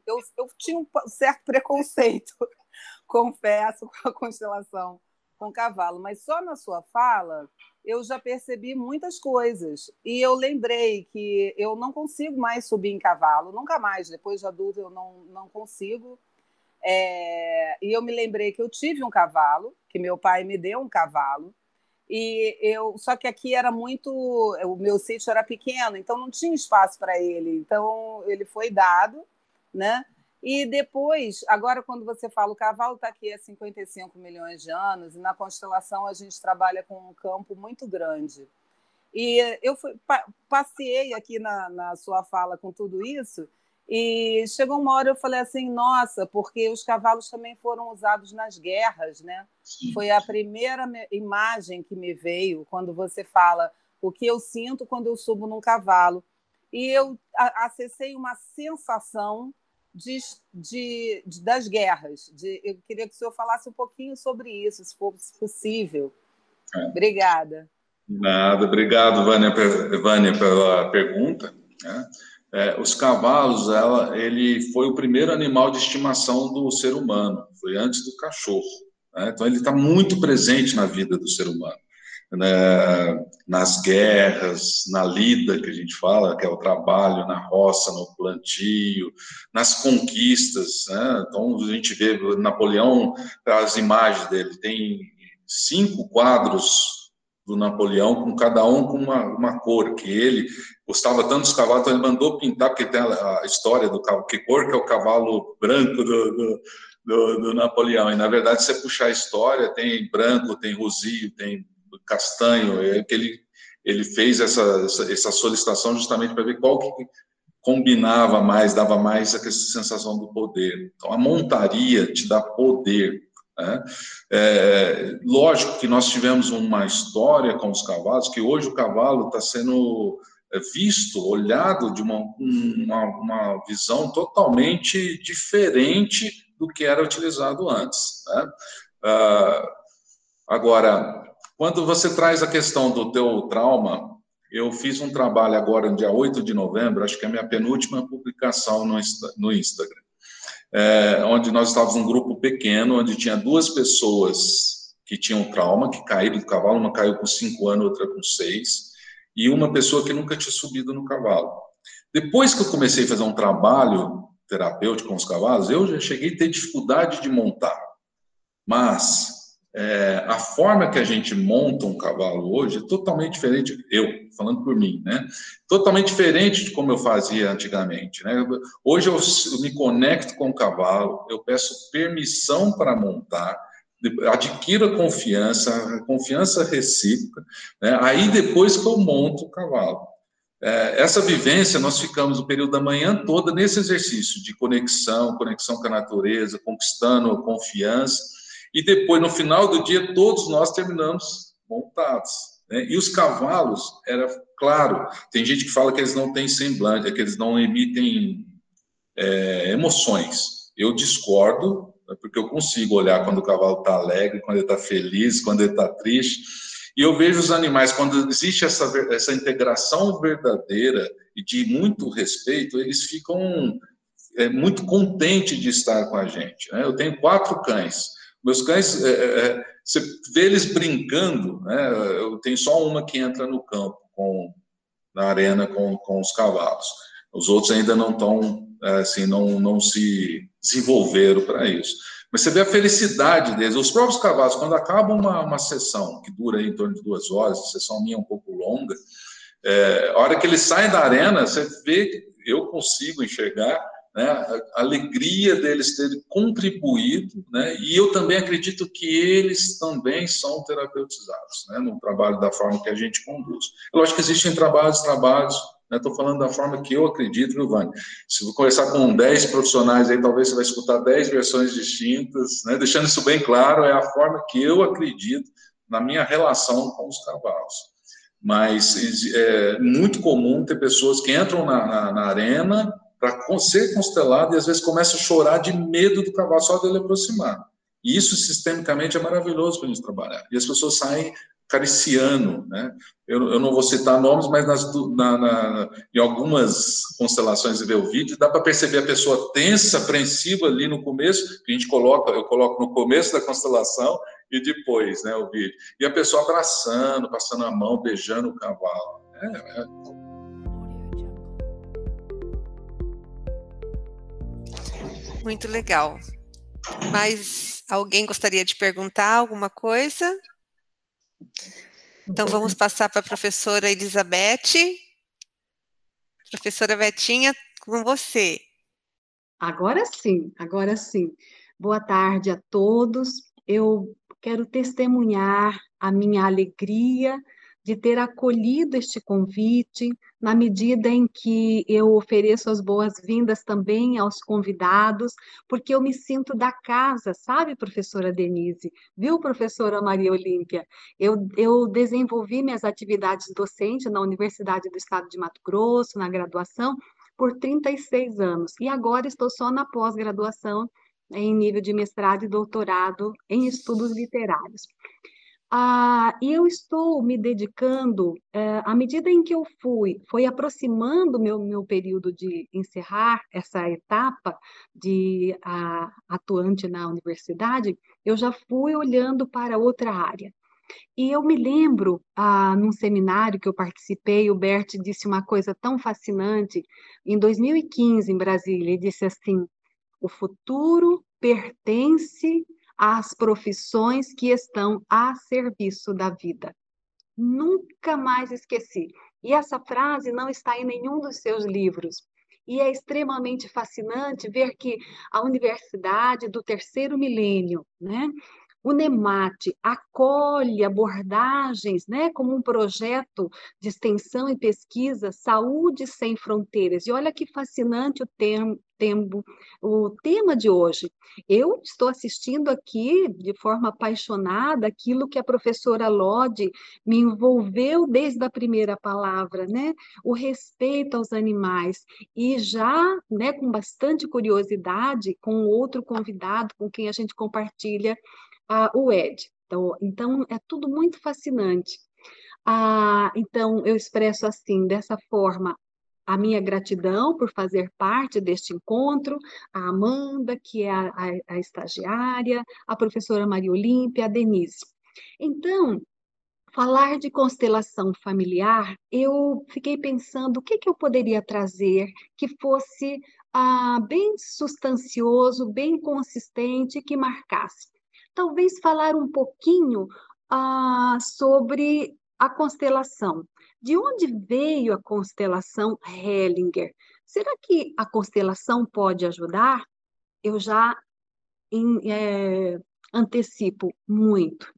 Eu, eu tinha um certo preconceito, confesso, com a constelação com cavalo, mas só na sua fala eu já percebi muitas coisas. E eu lembrei que eu não consigo mais subir em cavalo, nunca mais, depois de adulto eu não, não consigo. É, e eu me lembrei que eu tive um cavalo, que meu pai me deu um cavalo, e eu só que aqui era muito o meu sítio era pequeno então não tinha espaço para ele. Então ele foi dado né? E depois agora quando você fala o cavalo está aqui há 55 milhões de anos e na constelação a gente trabalha com um campo muito grande. E eu fui, passei aqui na, na sua fala com tudo isso e chegou uma hora eu falei assim, nossa, porque os cavalos também foram usados nas guerras, né? Sim. Foi a primeira imagem que me veio quando você fala o que eu sinto quando eu subo num cavalo. E eu acessei uma sensação de, de, de, das guerras. De, eu queria que o senhor falasse um pouquinho sobre isso, se for possível. É. Obrigada. Nada, obrigado, Vânia, Vânia pela pergunta. Né? É, os cavalos, ela, ele foi o primeiro animal de estimação do ser humano, foi antes do cachorro. Né? Então, ele está muito presente na vida do ser humano. Né? Nas guerras, na lida que a gente fala, que é o trabalho na roça, no plantio, nas conquistas. Né? Então, a gente vê Napoleão, as imagens dele, tem cinco quadros do Napoleão, com cada um com uma, uma cor, que ele gostava tanto dos cavalos, então ele mandou pintar, porque tem a, a história do cavalo, que cor que é o cavalo branco do, do, do, do Napoleão, e na verdade, se você puxar a história, tem branco, tem rosio, tem castanho, é que ele, ele fez essa, essa, essa solicitação justamente para ver qual que combinava mais, dava mais essa sensação do poder. Então, a montaria te dá poder, né? É, lógico que nós tivemos uma história com os cavalos, que hoje o cavalo está sendo é, visto, olhado de uma, uma, uma, visão totalmente diferente do que era utilizado antes. Né? Ah, agora, quando você traz a questão do teu trauma, eu fiz um trabalho agora no dia 8 de novembro, acho que é a minha penúltima publicação no, no Instagram é, onde nós estávamos um grupo pequeno, onde tinha duas pessoas que tinham trauma, que caíram do cavalo, uma caiu com cinco anos, outra com seis, e uma pessoa que nunca tinha subido no cavalo. Depois que eu comecei a fazer um trabalho terapêutico com os cavalos, eu já cheguei a ter dificuldade de montar. Mas é, a forma que a gente monta um cavalo hoje é totalmente diferente, eu, falando por mim, né? Totalmente diferente de como eu fazia antigamente, né? Hoje eu me conecto com o cavalo, eu peço permissão para montar, adquiro a confiança, a confiança recíproca, né? aí depois que eu monto o cavalo. É, essa vivência, nós ficamos o período da manhã toda nesse exercício de conexão, conexão com a natureza, conquistando confiança, e depois, no final do dia, todos nós terminamos montados. Né? E os cavalos, era claro, tem gente que fala que eles não têm semblante, é que eles não emitem é, emoções. Eu discordo, né, porque eu consigo olhar quando o cavalo está alegre, quando ele está feliz, quando ele está triste. E eu vejo os animais, quando existe essa, essa integração verdadeira e de muito respeito, eles ficam é, muito contentes de estar com a gente. Né? Eu tenho quatro cães. Meus cães, é, é, é, você vê eles brincando, né? eu tenho só uma que entra no campo, com, na arena com, com os cavalos. Os outros ainda não estão, é, assim, não, não se desenvolveram para isso. Mas você vê a felicidade deles. Os próprios cavalos, quando acaba uma, uma sessão, que dura em torno de duas horas, a sessão minha é um pouco longa, é, a hora que eles saem da arena, você vê, eu consigo enxergar né, a alegria deles terem contribuído, né, e eu também acredito que eles também são terapeutizados, né, no trabalho da forma que a gente conduz. Lógico que existem trabalhos, trabalhos, Estou né? falando da forma que eu acredito, viu, Vânia? Se eu conversar com 10 profissionais aí, talvez você vai escutar 10 versões distintas, né? deixando isso bem claro, é a forma que eu acredito na minha relação com os cavalos. Mas é muito comum ter pessoas que entram na, na, na arena para ser constelado e às vezes começam a chorar de medo do cavalo, só dele aproximar. E isso, sistemicamente, é maravilhoso para a gente trabalhar. E as pessoas saem cariciano, né? Eu, eu não vou citar nomes, mas nas, na, na, em algumas constelações e ver o vídeo, dá para perceber a pessoa tensa, apreensiva ali no começo, que a gente coloca, eu coloco no começo da constelação e depois, né, o vídeo. E a pessoa abraçando, passando a mão, beijando o cavalo. É, é. Muito legal. Mas alguém gostaria de perguntar alguma coisa? Então, vamos passar para a professora Elizabeth. Professora Betinha, com você. Agora sim, agora sim. Boa tarde a todos. Eu quero testemunhar a minha alegria de ter acolhido este convite, na medida em que eu ofereço as boas-vindas também aos convidados, porque eu me sinto da casa, sabe, professora Denise? Viu, professora Maria Olímpia? Eu, eu desenvolvi minhas atividades docentes na Universidade do Estado de Mato Grosso, na graduação, por 36 anos, e agora estou só na pós-graduação em nível de mestrado e doutorado em estudos literários. Ah, e eu estou me dedicando, eh, à medida em que eu fui, foi aproximando meu meu período de encerrar essa etapa de atuante na universidade, eu já fui olhando para outra área. E eu me lembro, ah, num seminário que eu participei, o Bert disse uma coisa tão fascinante, em 2015, em Brasília, ele disse assim: o futuro pertence às profissões que estão a serviço da vida. Nunca mais esqueci. E essa frase não está em nenhum dos seus livros. E é extremamente fascinante ver que a universidade do terceiro milênio, né, o NEMAT acolhe abordagens, né, como um projeto de extensão e pesquisa, Saúde Sem Fronteiras. E olha que fascinante o termo, tempo, o tema de hoje. Eu estou assistindo aqui de forma apaixonada aquilo que a professora Lodi me envolveu desde a primeira palavra, né? O respeito aos animais e já, né, com bastante curiosidade, com outro convidado com quem a gente compartilha ah, o Ed. Então, então, é tudo muito fascinante. Ah, então, eu expresso assim, dessa forma, a minha gratidão por fazer parte deste encontro, a Amanda, que é a, a, a estagiária, a professora Maria Olímpia, a Denise. Então, falar de constelação familiar, eu fiquei pensando o que, que eu poderia trazer que fosse ah, bem substancioso, bem consistente, que marcasse talvez falar um pouquinho ah, sobre a constelação. De onde veio a constelação Hellinger? Será que a constelação pode ajudar? Eu já em, é, antecipo muito.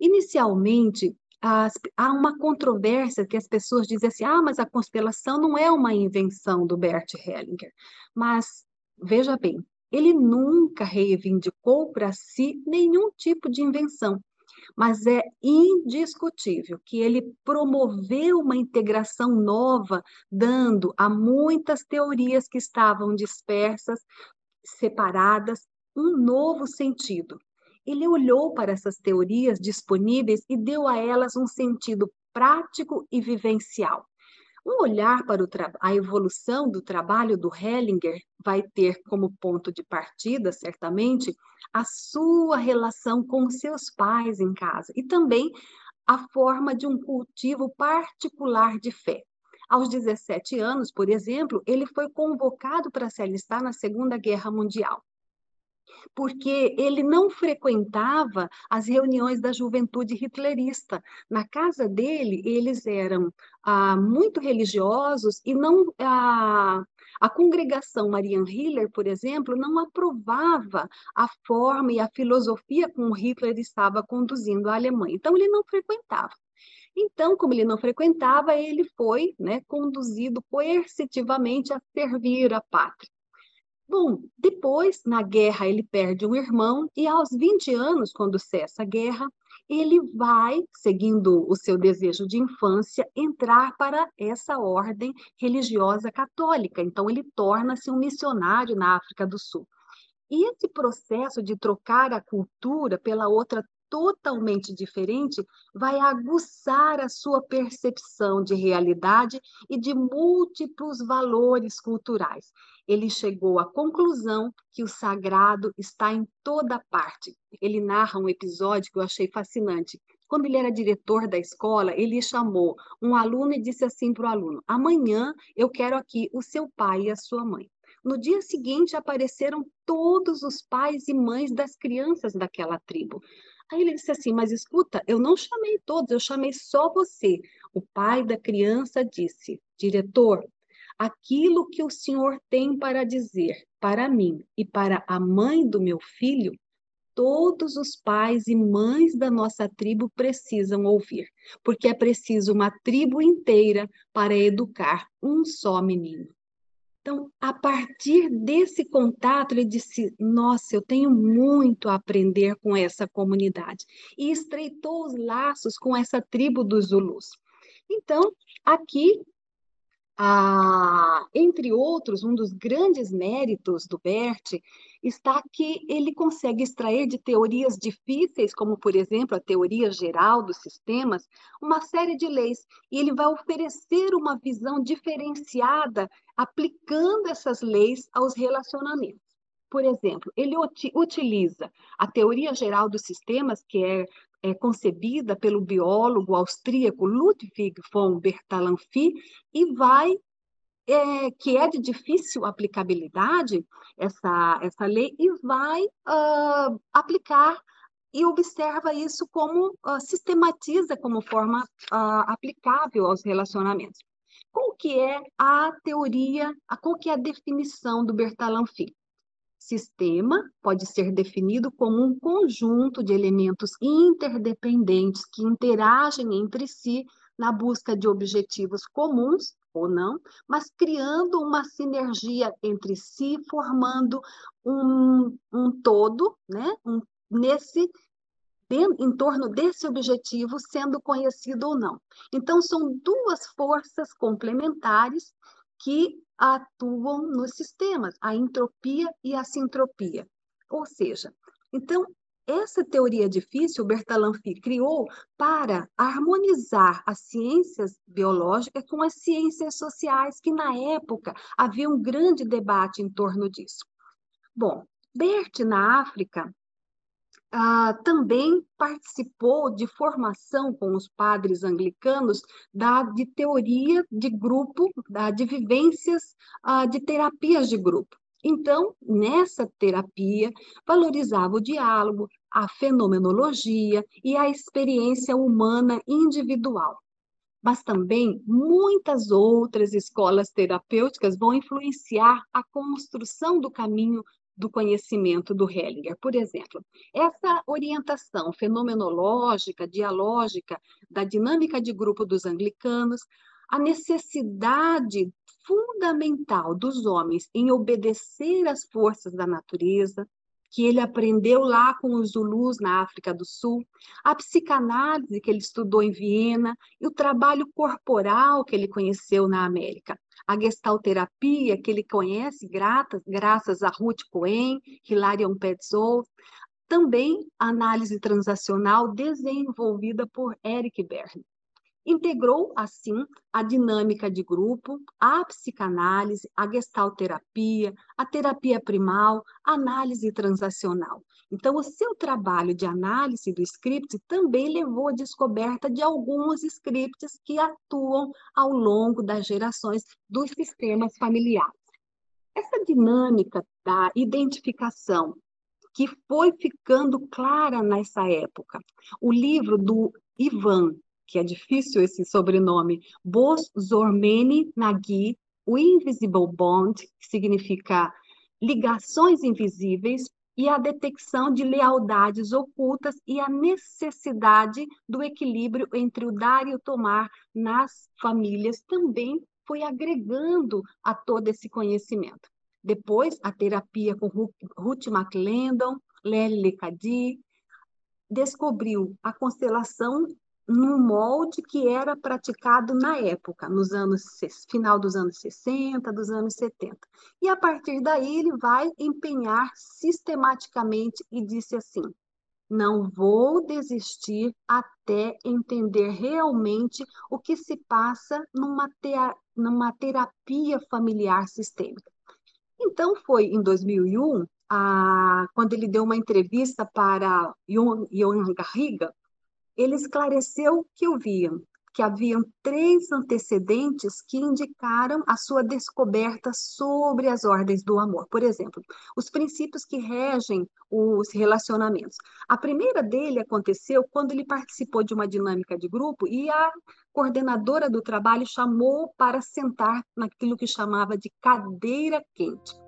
Inicialmente, as, há uma controvérsia que as pessoas dizem assim: ah, mas a constelação não é uma invenção do Bert Hellinger. Mas, veja bem, ele nunca reivindicou para si nenhum tipo de invenção mas é indiscutível que ele promoveu uma integração nova, dando a muitas teorias que estavam dispersas, separadas, um novo sentido. Ele olhou para essas teorias disponíveis e deu a elas um sentido prático e vivencial. Um olhar para a evolução do trabalho do Hellinger vai ter como ponto de partida, certamente, a sua relação com seus pais em casa e também a forma de um cultivo particular de fé. Aos 17 anos, por exemplo, ele foi convocado para se alistar na Segunda Guerra Mundial porque ele não frequentava as reuniões da juventude hitlerista. Na casa dele, eles eram ah, muito religiosos e não. Ah, a congregação Marian Hiller, por exemplo, não aprovava a forma e a filosofia como Hitler estava conduzindo a Alemanha. Então, ele não frequentava. Então, como ele não frequentava, ele foi né, conduzido coercitivamente a servir a pátria. Bom, depois, na guerra, ele perde um irmão, e aos 20 anos, quando cessa a guerra, ele vai, seguindo o seu desejo de infância, entrar para essa ordem religiosa católica. Então, ele torna-se um missionário na África do Sul. E esse processo de trocar a cultura pela outra totalmente diferente vai aguçar a sua percepção de realidade e de múltiplos valores culturais ele chegou à conclusão que o sagrado está em toda parte. Ele narra um episódio que eu achei fascinante. Quando ele era diretor da escola, ele chamou um aluno e disse assim para o aluno: Amanhã eu quero aqui o seu pai e a sua mãe. No dia seguinte apareceram todos os pais e mães das crianças daquela tribo. Aí ele disse assim: Mas escuta, eu não chamei todos, eu chamei só você. O pai da criança disse: Diretor, aquilo que o Senhor tem para dizer para mim e para a mãe do meu filho, todos os pais e mães da nossa tribo precisam ouvir, porque é preciso uma tribo inteira para educar um só menino. Então, a partir desse contato, ele disse: Nossa, eu tenho muito a aprender com essa comunidade. E estreitou os laços com essa tribo dos Zulus. Então, aqui ah, entre outros, um dos grandes méritos do Bert está que ele consegue extrair de teorias difíceis, como, por exemplo, a teoria geral dos sistemas, uma série de leis, e ele vai oferecer uma visão diferenciada aplicando essas leis aos relacionamentos. Por exemplo, ele utiliza a teoria geral dos sistemas, que é é, concebida pelo biólogo austríaco Ludwig von Bertalanffy e vai é, que é de difícil aplicabilidade essa essa lei e vai uh, aplicar e observa isso como uh, sistematiza como forma uh, aplicável aos relacionamentos. Qual que é a teoria, qual que é a definição do Bertalanffy? Sistema pode ser definido como um conjunto de elementos interdependentes que interagem entre si na busca de objetivos comuns ou não, mas criando uma sinergia entre si, formando um, um todo, né? Um, nesse em torno desse objetivo, sendo conhecido ou não. Então, são duas forças complementares que atuam nos sistemas, a entropia e a sintropia. Ou seja, então, essa teoria difícil, Bertalanffy criou para harmonizar as ciências biológicas com as ciências sociais, que na época havia um grande debate em torno disso. Bom, Bert, na África, ah, também participou de formação com os padres anglicanos da, de teoria de grupo, da, de vivências ah, de terapias de grupo. Então, nessa terapia, valorizava o diálogo, a fenomenologia e a experiência humana individual. Mas também muitas outras escolas terapêuticas vão influenciar a construção do caminho do conhecimento do Hellinger. Por exemplo, essa orientação fenomenológica, dialógica da dinâmica de grupo dos anglicanos, a necessidade fundamental dos homens em obedecer às forças da natureza, que ele aprendeu lá com os Zulus na África do Sul, a psicanálise que ele estudou em Viena e o trabalho corporal que ele conheceu na América. A gestalterapia que ele conhece graças, a Ruth Cohen, Hilarion Petzold, também a análise transacional desenvolvida por Eric Berne. Integrou, assim, a dinâmica de grupo, a psicanálise, a gestalterapia, a terapia primal, a análise transacional. Então, o seu trabalho de análise do script também levou à descoberta de alguns scripts que atuam ao longo das gerações dos sistemas familiares. Essa dinâmica da identificação que foi ficando clara nessa época. O livro do Ivan que é difícil esse sobrenome, Bos Zormeni Nagi, o Invisible Bond, que significa ligações invisíveis, e a detecção de lealdades ocultas e a necessidade do equilíbrio entre o dar e o tomar nas famílias também foi agregando a todo esse conhecimento. Depois, a terapia com Ruth McLendon, Lely Cady, descobriu a constelação no molde que era praticado na época, nos anos final dos anos 60, dos anos 70. E a partir daí ele vai empenhar sistematicamente e disse assim: não vou desistir até entender realmente o que se passa numa, numa terapia familiar sistêmica. Então, foi em 2001, a, quando ele deu uma entrevista para Ion Garriga, ele esclareceu que haviam, que haviam três antecedentes que indicaram a sua descoberta sobre as ordens do amor. Por exemplo, os princípios que regem os relacionamentos. A primeira dele aconteceu quando ele participou de uma dinâmica de grupo e a coordenadora do trabalho chamou para sentar naquilo que chamava de cadeira quente.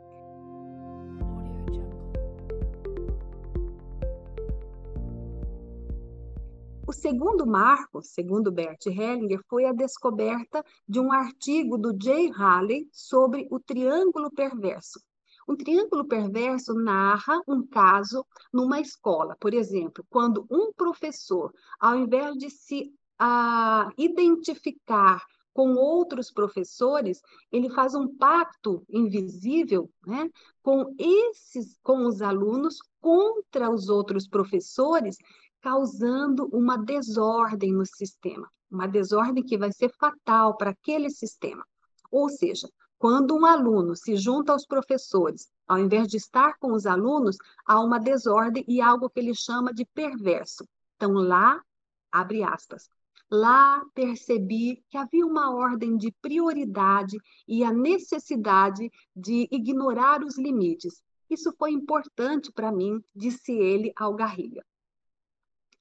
O segundo marco, segundo Bert Hellinger, foi a descoberta de um artigo do Jay Haley sobre o triângulo perverso. Um triângulo perverso narra um caso numa escola, por exemplo, quando um professor, ao invés de se a, identificar com outros professores, ele faz um pacto invisível né, com esses, com os alunos contra os outros professores causando uma desordem no sistema, uma desordem que vai ser fatal para aquele sistema. Ou seja, quando um aluno se junta aos professores, ao invés de estar com os alunos, há uma desordem e algo que ele chama de perverso. Então, lá, abre aspas, lá percebi que havia uma ordem de prioridade e a necessidade de ignorar os limites. Isso foi importante para mim, disse ele ao Garriga.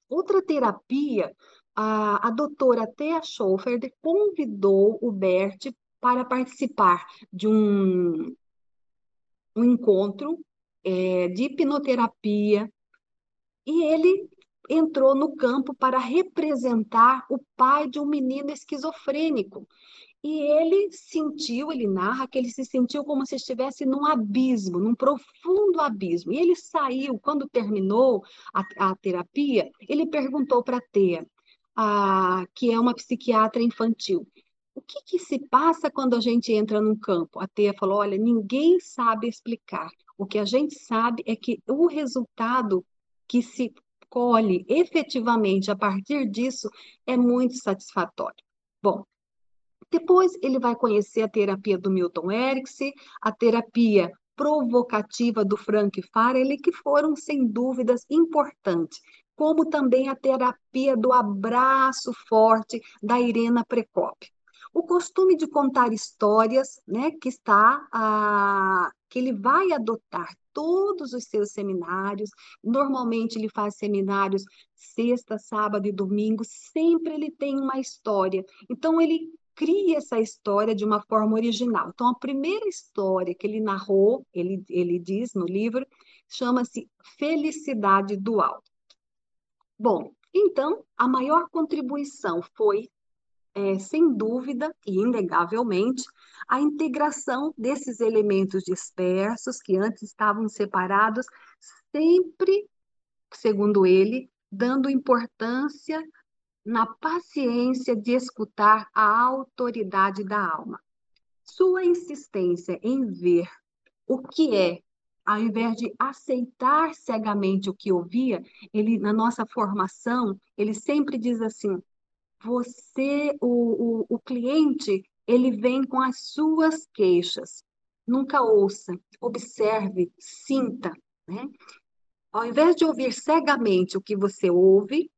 Outra terapia, a, a doutora Thea Schofer convidou o Bert para participar de um, um encontro é, de hipnoterapia e ele entrou no campo para representar o pai de um menino esquizofrênico. E ele sentiu, ele narra que ele se sentiu como se estivesse num abismo, num profundo abismo. E ele saiu, quando terminou a, a terapia, ele perguntou para a Tea, a, que é uma psiquiatra infantil, o que, que se passa quando a gente entra num campo? A Tea falou: olha, ninguém sabe explicar. O que a gente sabe é que o resultado que se colhe efetivamente a partir disso é muito satisfatório. Bom, depois ele vai conhecer a terapia do Milton Erickson, a terapia provocativa do Frank Farrelly, que foram, sem dúvidas, importantes, como também a terapia do abraço forte da Irena Precope. O costume de contar histórias, né, que está a, que ele vai adotar todos os seus seminários. Normalmente ele faz seminários sexta, sábado e domingo, sempre ele tem uma história. Então ele cria essa história de uma forma original. Então, a primeira história que ele narrou, ele, ele diz no livro, chama-se Felicidade Dual. Bom, então, a maior contribuição foi, é, sem dúvida e inegavelmente, a integração desses elementos dispersos que antes estavam separados, sempre, segundo ele, dando importância na paciência de escutar a autoridade da alma. Sua insistência em ver o que é, ao invés de aceitar cegamente o que ouvia, ele na nossa formação, ele sempre diz assim: você, o, o, o cliente, ele vem com as suas queixas. Nunca ouça, observe, sinta. Né? Ao invés de ouvir cegamente o que você ouve,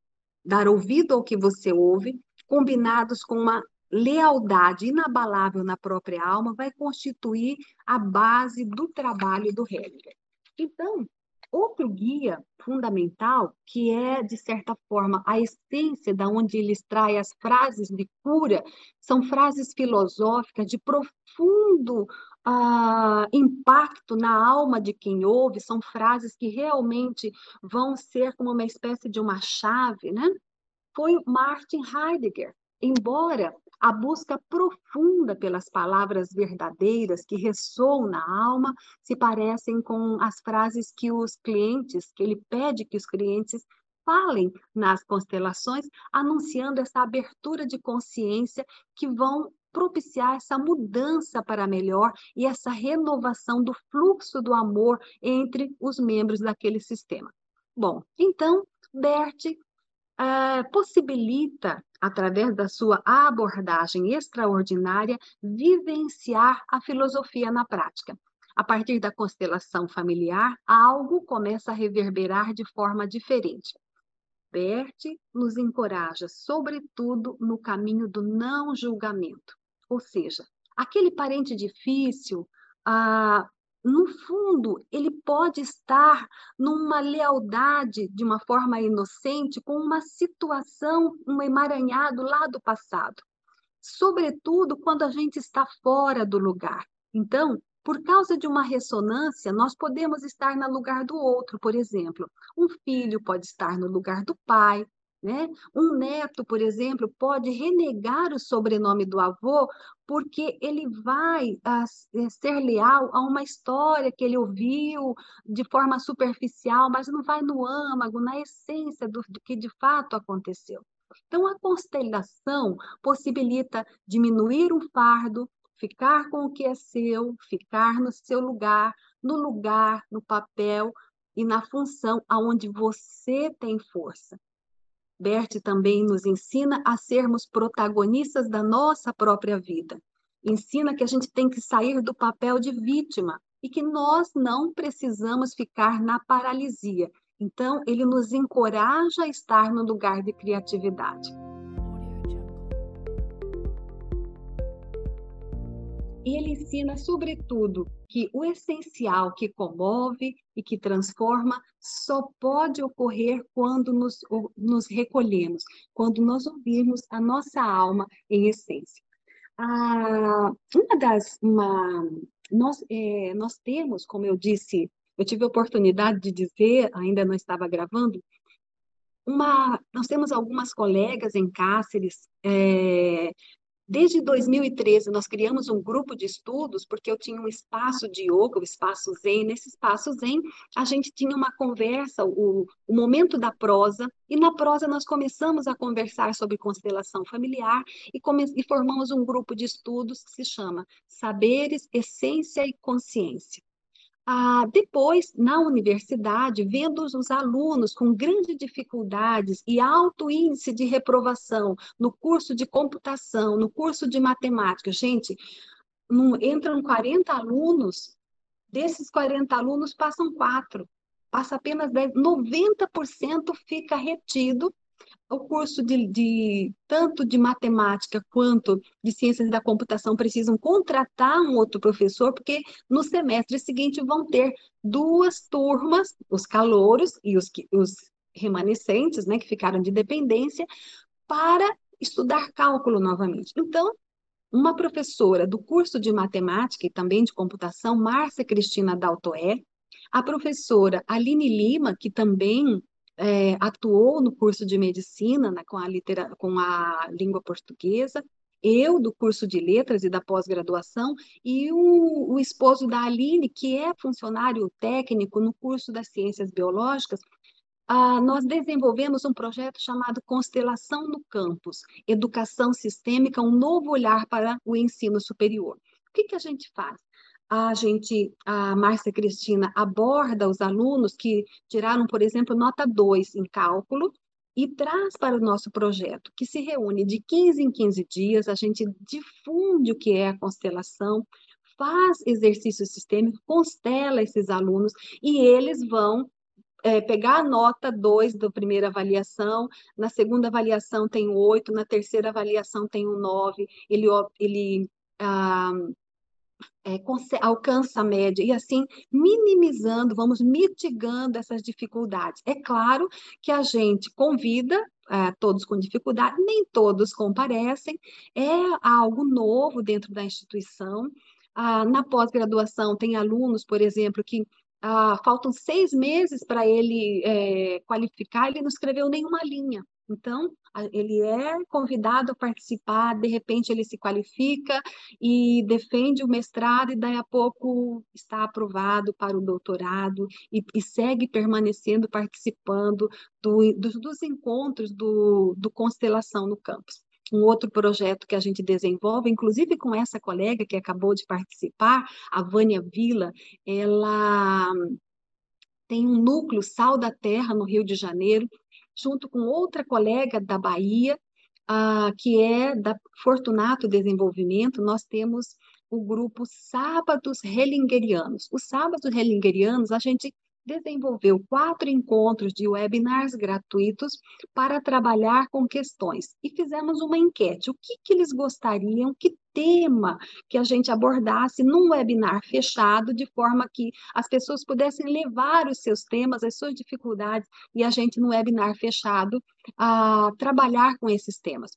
dar ouvido ao que você ouve, combinados com uma lealdade inabalável na própria alma, vai constituir a base do trabalho do Hegel. Então, outro guia fundamental, que é, de certa forma, a essência da onde ele extrai as frases de cura, são frases filosóficas de profundo uh, impacto na alma de quem ouve, são frases que realmente vão ser como uma espécie de uma chave, né? Foi Martin Heidegger. Embora a busca profunda pelas palavras verdadeiras que ressoam na alma se parecem com as frases que os clientes, que ele pede que os clientes falem nas constelações, anunciando essa abertura de consciência que vão propiciar essa mudança para melhor e essa renovação do fluxo do amor entre os membros daquele sistema. Bom, então, Bert é, possibilita, através da sua abordagem extraordinária, vivenciar a filosofia na prática. A partir da constelação familiar, algo começa a reverberar de forma diferente. Bert nos encoraja, sobretudo, no caminho do não julgamento. Ou seja, aquele parente difícil, ah, no fundo, ele pode estar numa lealdade de uma forma inocente com uma situação, um emaranhado lá do passado. Sobretudo quando a gente está fora do lugar. Então, por causa de uma ressonância, nós podemos estar no lugar do outro, por exemplo. Um filho pode estar no lugar do pai, né? Um neto, por exemplo, pode renegar o sobrenome do avô porque ele vai a, eh, ser leal a uma história que ele ouviu de forma superficial, mas não vai no âmago, na essência do, do que de fato aconteceu. Então, a constelação possibilita diminuir um fardo, ficar com o que é seu, ficar no seu lugar, no lugar, no papel e na função aonde você tem força. Bert também nos ensina a sermos protagonistas da nossa própria vida. Ensina que a gente tem que sair do papel de vítima e que nós não precisamos ficar na paralisia. Então, ele nos encoraja a estar no lugar de criatividade. E ele ensina, sobretudo, que o essencial que comove e que transforma só pode ocorrer quando nos, nos recolhemos, quando nós ouvirmos a nossa alma em essência. Ah, uma das. Uma, nós, é, nós temos, como eu disse, eu tive a oportunidade de dizer, ainda não estava gravando, uma, nós temos algumas colegas em Cáceres é, Desde 2013, nós criamos um grupo de estudos, porque eu tinha um espaço de yoga, o espaço Zen. Nesse espaço Zen, a gente tinha uma conversa, o, o momento da prosa, e na prosa nós começamos a conversar sobre constelação familiar e, come, e formamos um grupo de estudos que se chama Saberes, Essência e Consciência. Ah, depois, na universidade, vendo os alunos com grandes dificuldades e alto índice de reprovação no curso de computação, no curso de matemática, gente, entram 40 alunos, desses 40 alunos passam quatro, passa apenas 10, 90% fica retido o curso de, de, tanto de matemática quanto de ciências da computação precisam contratar um outro professor, porque no semestre seguinte vão ter duas turmas, os calouros e os, os remanescentes, né, que ficaram de dependência, para estudar cálculo novamente. Então, uma professora do curso de matemática e também de computação, Márcia Cristina Daltoé, a professora Aline Lima, que também é, atuou no curso de medicina né, com, a litera, com a língua portuguesa, eu do curso de letras e da pós-graduação, e o, o, esposo da Aline, que é funcionário técnico no curso das ciências biológicas, ah, nós desenvolvemos um projeto chamado Constelação no Campus, Educação Sistêmica, um novo olhar para o ensino superior. O que, que a gente faz? A gente, a Márcia Cristina aborda os alunos que tiraram, por exemplo, nota 2 em cálculo e traz para o nosso projeto, que se reúne de 15 em 15 dias, a gente difunde o que é a constelação, faz exercício sistêmico, constela esses alunos e eles vão é, pegar a nota 2 da primeira avaliação, na segunda avaliação tem 8, na terceira avaliação tem um 9, ele, ele ah, é, alcança a média, e assim minimizando, vamos mitigando essas dificuldades. É claro que a gente convida é, todos com dificuldade, nem todos comparecem, é algo novo dentro da instituição. Ah, na pós-graduação, tem alunos, por exemplo, que ah, faltam seis meses para ele é, qualificar, ele não escreveu nenhuma linha. Então, ele é convidado a participar, de repente ele se qualifica e defende o mestrado, e daí a pouco está aprovado para o doutorado e, e segue permanecendo, participando do, do, dos encontros do, do Constelação no campus. Um outro projeto que a gente desenvolve, inclusive com essa colega que acabou de participar, a Vânia Vila, ela tem um núcleo Sal da Terra no Rio de Janeiro, junto com outra colega da Bahia, uh, que é da Fortunato Desenvolvimento, nós temos o grupo Sábados Hellingerianos. Os Sábados Hellingerianos, a gente desenvolveu quatro encontros de webinars gratuitos para trabalhar com questões e fizemos uma enquete. O que, que eles gostariam, que tema que a gente abordasse num webinar fechado, de forma que as pessoas pudessem levar os seus temas, as suas dificuldades, e a gente, no webinar fechado, a trabalhar com esses temas.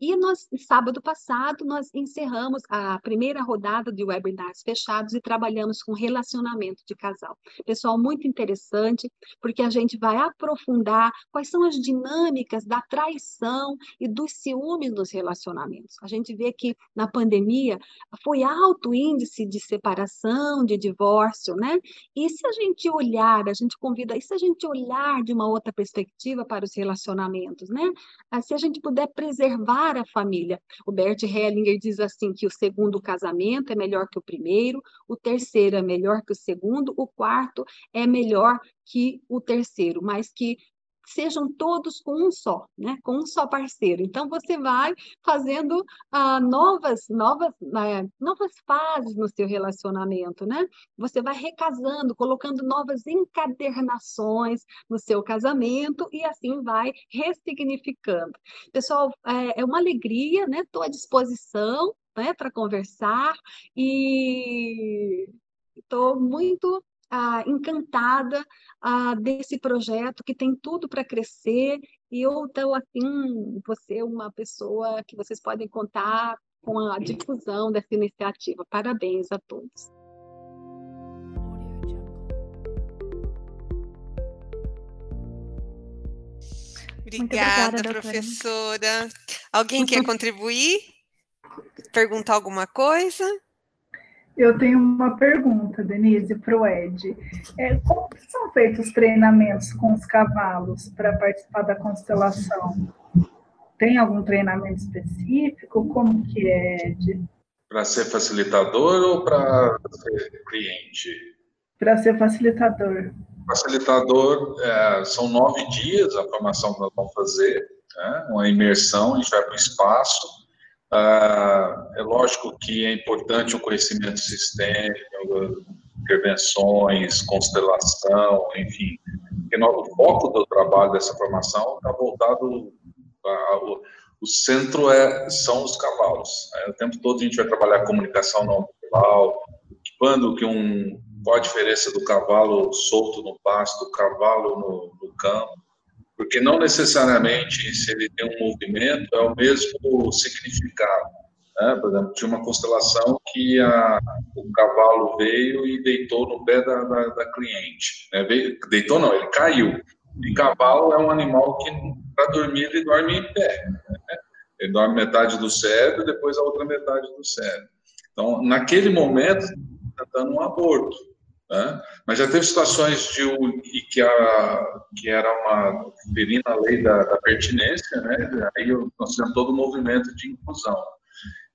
E nós, sábado passado, nós encerramos a primeira rodada de webinars fechados e trabalhamos com relacionamento de casal. Pessoal, muito interessante, porque a gente vai aprofundar quais são as dinâmicas da traição e dos ciúmes nos relacionamentos. A gente vê que na pandemia foi alto índice de separação, de divórcio, né? E se a gente olhar, a gente convida, e se a gente olhar de uma outra perspectiva para os relacionamentos, né? Ah, se a gente puder preservar a família. O Bert Hellinger diz assim que o segundo casamento é melhor que o primeiro, o terceiro é melhor que o segundo, o quarto é melhor que o terceiro, mas que sejam todos com um só, né? Com um só parceiro. Então você vai fazendo ah, novas, novas, né? novas fases no seu relacionamento, né? Você vai recasando, colocando novas encadernações no seu casamento e assim vai ressignificando. Pessoal, é, é uma alegria, né? Estou à disposição, né? Para conversar e estou muito ah, encantada ah, desse projeto que tem tudo para crescer e eu estou assim, você é uma pessoa que vocês podem contar com a difusão dessa iniciativa. Parabéns a todos. Obrigada, obrigada professora. Alguém quer contribuir? Perguntar alguma coisa? Eu tenho uma pergunta, Denise, para o Ed. É, como são feitos os treinamentos com os cavalos para participar da constelação? Tem algum treinamento específico? Como que é, Ed? Para ser facilitador ou para ser cliente? Para ser facilitador. Facilitador, é, são nove dias a formação que nós vamos fazer, né? uma imersão, a gente vai para o espaço, é lógico que é importante o conhecimento sistêmico, intervenções, constelação, enfim. O foco do trabalho dessa formação está voltado ao o centro é, são os cavalos. É, o tempo todo a gente vai trabalhar comunicação não verbal, quando que um qual a diferença do cavalo solto no pasto, do cavalo no, no campo, porque não necessariamente se ele tem um movimento é o mesmo significado. Né? Por exemplo, tinha uma constelação que a, o cavalo veio e deitou no pé da, da, da cliente. Né? Deitou não, ele caiu. E cavalo é um animal que, para dormir, ele dorme em pé. Né? Ele dorme metade do cérebro depois a outra metade do cérebro. Então, naquele momento, está dando um aborto. Né? Mas já teve situações de que, a, que era uma ferindo a lei da, da pertinência, né? aí nós fizemos todo o movimento de inclusão.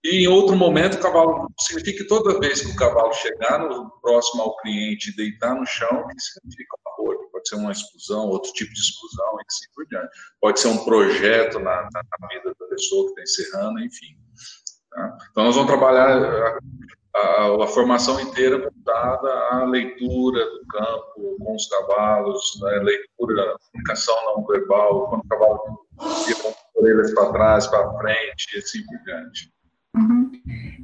E em outro momento, o cavalo significa que toda vez que o cavalo chegar no, próximo ao cliente deitar no chão, que significa um aborto, pode ser uma exclusão, outro tipo de exclusão, e assim por diante. Pode ser um projeto na, na vida da pessoa que está encerrando, enfim. Tá? Então, nós vamos trabalhar a, a, formação inteira voltada à leitura do campo com os cavalos, né, leitura, comunicação não verbal, quando o cavalo vira com orelhas para trás, para frente, e assim por diante. Uhum.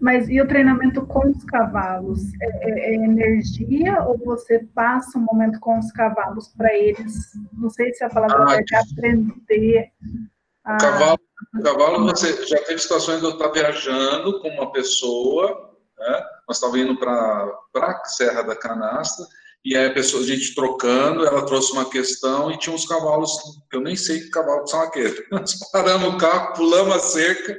Mas e o treinamento com os cavalos? É, é, é, energia ou você passa um momento com os cavalos para eles? Não sei se a palavra ah, é aprender. A... O cavalo, o cavalo, você já teve situações de eu estar viajando com uma pessoa né? Nós estávamos indo para a Serra da Canastra, e aí a pessoa, a gente trocando, ela trouxe uma questão e tinha uns cavalos, eu nem sei que cavalos são aqueles. Nós paramos o carro, pulamos a cerca,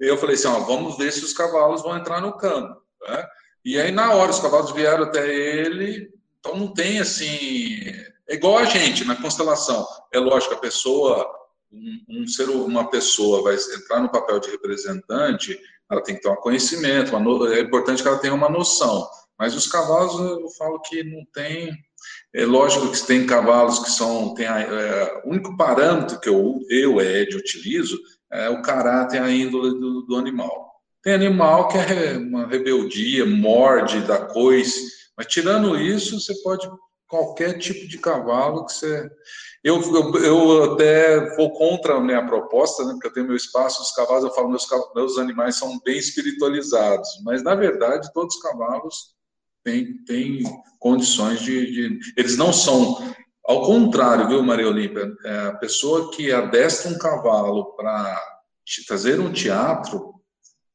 e eu falei assim, ó, vamos ver se os cavalos vão entrar no campo. Né? E aí, na hora, os cavalos vieram até ele, então não tem assim. É igual a gente na constelação. É lógico, a pessoa, um, um ser, uma pessoa vai entrar no papel de representante, ela tem que ter um conhecimento, uma, é importante que ela tenha uma noção. Mas os cavalos, eu falo que não tem. É lógico que tem cavalos que são. É, o único parâmetro que eu, eu Ed, utilizo é o caráter, a índole do, do animal. Tem animal que é uma rebeldia, morde, dá coice, mas tirando isso, você pode. Qualquer tipo de cavalo que você eu, eu, eu, até vou contra a minha proposta, né, porque eu tenho meu espaço, os cavalos, eu falo, meus, meus animais são bem espiritualizados, mas, na verdade, todos os cavalos têm, têm condições de, de... Eles não são... Ao contrário, viu, Maria Olímpia? É a pessoa que adestra um cavalo para fazer um teatro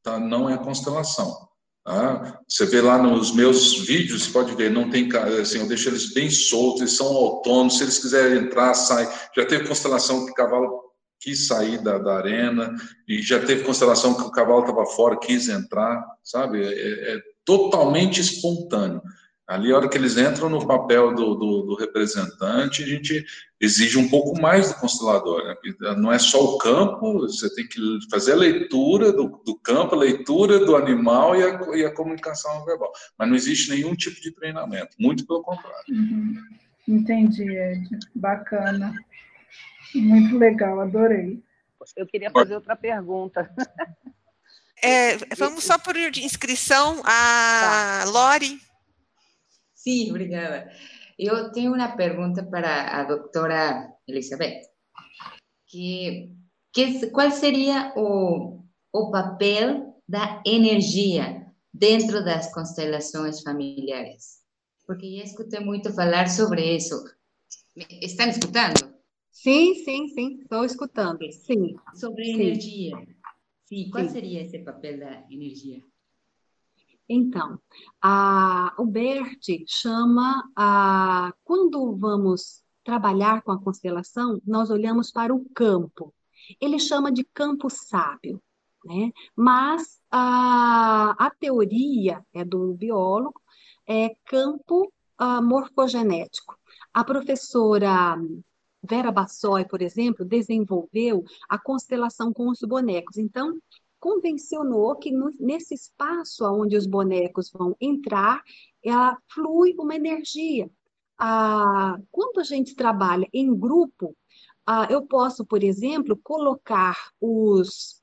tá, não é constelação. Ah, você vê lá nos meus vídeos, você pode ver, não tem, assim, eu deixo eles bem soltos, eles são autônomos, se eles quiserem entrar, sai. Já teve constelação que o cavalo quis sair da, da arena, e já teve constelação que o cavalo estava fora, quis entrar, sabe? É, é totalmente espontâneo. Ali, a hora que eles entram no papel do, do, do, representante, a gente exige um pouco mais do constelador. Né? Não é só o campo, você tem que fazer a leitura do, do campo, a leitura do animal e a, e a, comunicação verbal. Mas não existe nenhum tipo de treinamento, muito pelo contrário. Uhum. Entendi, Ed. Bacana. Muito legal, adorei. Eu queria fazer outra pergunta. É, vamos só por inscrição. A tá. Lori Sim, obrigada. Eu tenho uma pergunta para a doutora Elizabeth. Que, que, qual seria o, o papel da energia dentro das constelações familiares? Porque já escutei muito falar sobre isso. Estão escutando? Sim, sim, sim, estou escutando. Sim. Sobre sim. energia. Sim, qual sim. seria esse papel da energia? Então, a, o Bert chama a quando vamos trabalhar com a constelação, nós olhamos para o campo. Ele chama de campo sábio, né? Mas a, a teoria é do biólogo, é campo uh, morfogenético. A professora Vera Bassoi, por exemplo, desenvolveu a constelação com os bonecos. Então, convencionou que no, nesse espaço onde os bonecos vão entrar, ela flui uma energia. Ah, quando a gente trabalha em grupo, ah, eu posso, por exemplo, colocar os,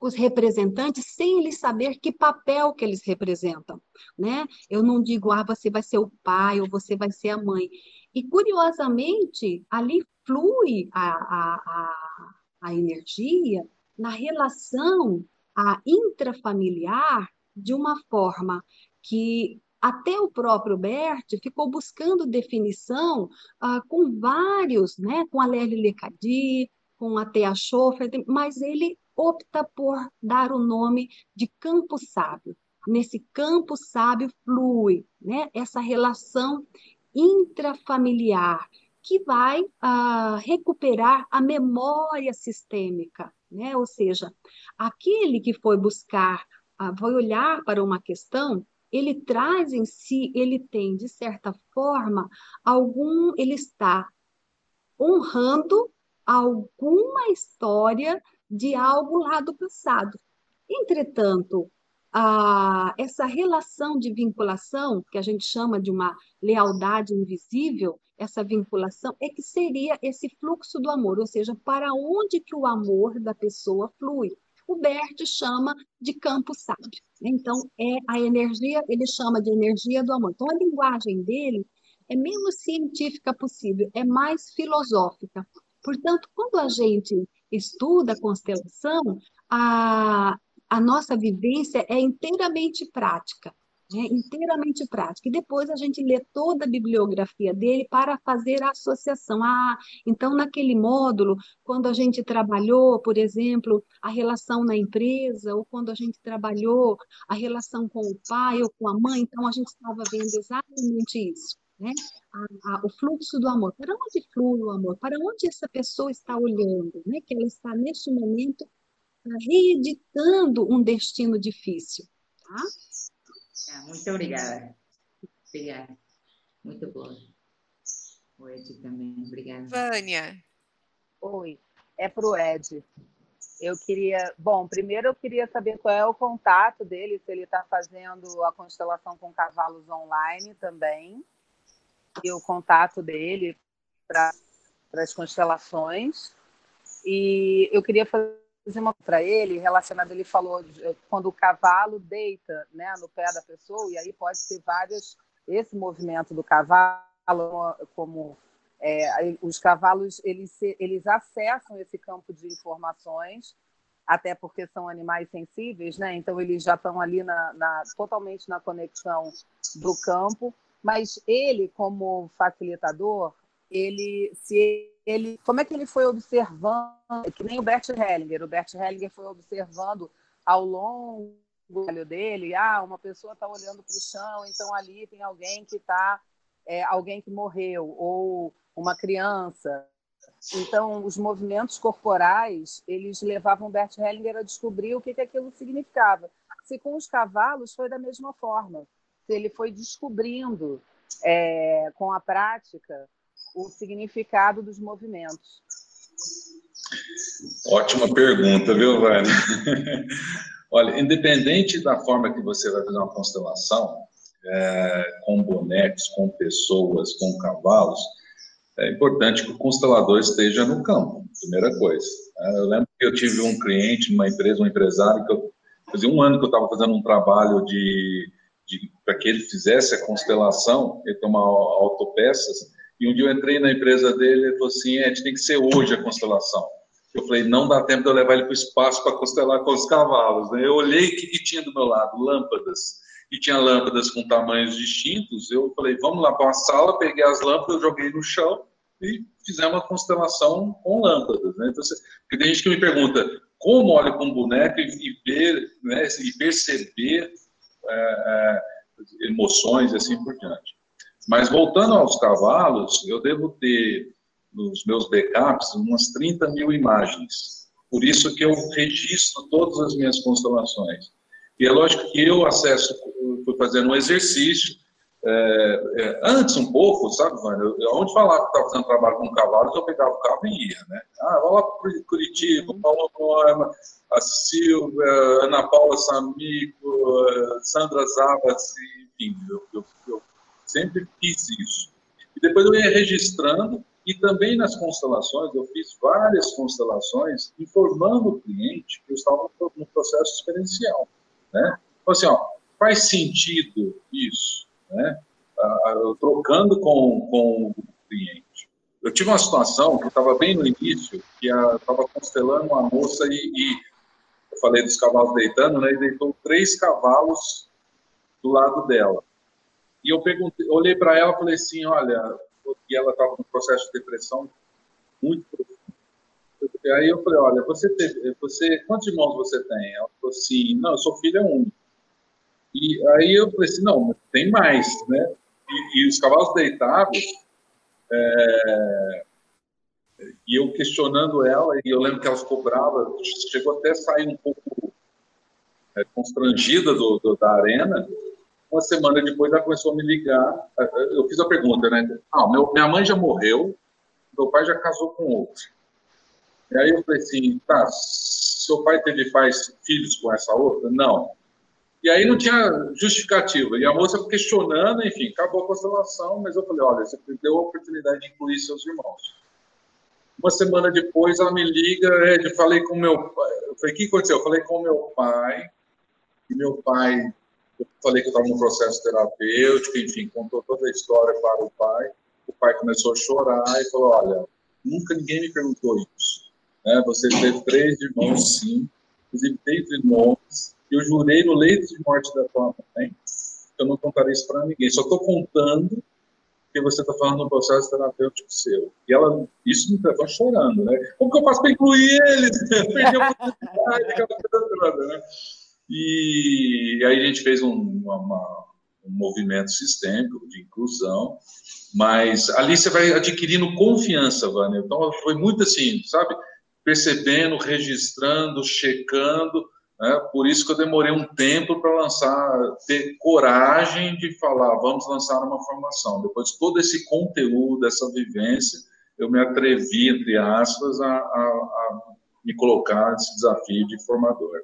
os representantes sem eles saber que papel que eles representam, né? Eu não digo, ah, você vai ser o pai ou você vai ser a mãe. E, curiosamente, ali flui a, a, a, a energia na relação a intrafamiliar de uma forma que até o próprio Bert ficou buscando definição ah, com vários, né, com a Lélia Lecadi, com a Thea Schofer, mas ele opta por dar o nome de campo sábio. Nesse campo sábio flui né, essa relação intrafamiliar, que vai uh, recuperar a memória sistêmica, né? Ou seja, aquele que foi buscar, uh, vai olhar para uma questão, ele traz em si, ele tem, de certa forma, algum, ele está honrando alguma história de algo lá do passado. Entretanto, a, essa relação de vinculação, que a gente chama de uma lealdade invisível, essa vinculação, é que seria esse fluxo do amor, ou seja, para onde que o amor da pessoa flui. O Bert chama de campo sábio. Então, é a energia, ele chama de energia do amor. Então, a linguagem dele é menos científica possível, é mais filosófica. Portanto, quando a gente estuda a constelação, a, a nossa vivência é inteiramente prática, né? inteiramente prática. E depois a gente lê toda a bibliografia dele para fazer a associação. Ah, então naquele módulo, quando a gente trabalhou, por exemplo, a relação na empresa, ou quando a gente trabalhou a relação com o pai ou com a mãe, então a gente estava vendo exatamente isso. Né? A, a, o fluxo do amor. Para onde flui o amor? Para onde essa pessoa está olhando? Né? Que ela está, neste momento, reeditando um destino difícil. Tá? Ah, muito obrigada. Obrigada. Muito boa. O Ed também, obrigada. Vânia. Oi, é para o Ed. Eu queria. Bom, primeiro eu queria saber qual é o contato dele, se ele está fazendo a constelação com cavalos online também, e o contato dele para as constelações. E eu queria fazer fazer uma para ele relacionado ele falou eh, quando o cavalo deita né no pé da pessoa e aí pode ser vários esse movimento do cavalo como é, os cavalos eles eles acessam esse campo de informações até porque são animais sensíveis né então eles já estão ali na, na totalmente na conexão do campo mas ele como facilitador ele se ele, como é que ele foi observando, que nem o Bert Hellinger, o Bert Hellinger foi observando ao longo do dele, ah, uma pessoa está olhando para o chão, então ali tem alguém que está, é, alguém que morreu, ou uma criança. Então, os movimentos corporais, eles levavam Bert Hellinger a descobrir o que, que aquilo significava. Se com os cavalos foi da mesma forma, se ele foi descobrindo é, com a prática o significado dos movimentos? Ótima pergunta, viu, Vânia? Olha, independente da forma que você vai fazer uma constelação, é, com bonecos, com pessoas, com cavalos, é importante que o constelador esteja no campo, primeira coisa. É, eu lembro que eu tive um cliente numa empresa, um empresário, que eu, fazia um ano que eu estava fazendo um trabalho de, de para que ele fizesse a constelação, ele uma autopeças, e um dia eu entrei na empresa dele e ele falou assim: Ed, tem que ser hoje a constelação. Eu falei: não dá tempo de eu levar ele para o espaço para constelar com os cavalos. Né? Eu olhei o que, que tinha do meu lado: lâmpadas. E tinha lâmpadas com tamanhos distintos. Eu falei: vamos lá para uma sala, peguei as lâmpadas, joguei no chão e fizemos uma constelação com lâmpadas. Né? Então, porque tem gente que me pergunta: como olha com um boneco e, e ver né, e perceber é, é, emoções e assim por diante? Mas voltando aos cavalos, eu devo ter nos meus backups umas 30 mil imagens. Por isso que eu registro todas as minhas constelações. E é lógico que eu acesso, fui fazendo um exercício, é, é, antes um pouco, sabe, Vânia, onde falava que estava fazendo trabalho com cavalos, eu pegava o carro e ia, né? Ah, vou lá para Curitiba, uhum. Paulo Norma, a Silvia, Ana Paula Samico, Sandra Zavas, enfim, eu, eu, eu sempre fiz isso. E depois eu ia registrando, e também nas constelações, eu fiz várias constelações informando o cliente que eu estava no processo experiencial. Né? Então, assim, ó, faz sentido isso, né? Ah, trocando com, com o cliente. Eu tive uma situação que estava bem no início, que estava constelando uma moça e, e, eu falei dos cavalos deitando, né? E deitou três cavalos do lado dela. E eu perguntei, olhei para ela e falei assim, olha, e ela estava num processo de depressão muito profundo. Aí eu falei, olha, você, teve, você quantos irmãos você tem? Ela falou assim, não, eu sou filha única. E aí eu falei assim, não, tem mais, né? E, e os cavalos deitados, é, e eu questionando ela, e eu lembro que ela ficou brava, chegou até a sair um pouco é, constrangida do, do, da arena. Uma semana depois ela começou a me ligar. Eu fiz a pergunta, né? Ah, meu, minha mãe já morreu, meu pai já casou com outro. E aí eu falei assim, tá, seu pai teve pais, filhos com essa outra? Não. E aí não tinha justificativa. E a moça questionando, enfim, acabou a constelação, mas eu falei, olha, você perdeu a oportunidade de incluir seus irmãos. Uma semana depois, ela me liga, Ed, falei com meu pai. Eu falei, o que aconteceu? Eu falei com meu pai, e meu pai, eu falei que estava no processo terapêutico, enfim, contou toda a história para o pai. O pai começou a chorar e falou, olha, nunca ninguém me perguntou isso. Né? Você teve três irmãos, sim, inclusive três irmãos. Eu jurei no leito de morte da tua mãe que eu não contarei isso para ninguém. Só estou contando que você está falando no processo terapêutico seu. E ela, isso me levou chorando, né? Como que eu faço para incluir eles? Perdi a oportunidade, aquela coisa toda, né? E, e aí a gente fez um, uma, um movimento sistêmico de inclusão, mas ali você vai adquirindo confiança, Vânia. Então foi muito assim, sabe? Percebendo, registrando, checando, né? Por isso que eu demorei um tempo para lançar, ter coragem de falar, vamos lançar uma formação. Depois de todo esse conteúdo, essa vivência, eu me atrevi, entre aspas, a, a, a me colocar nesse desafio de formador.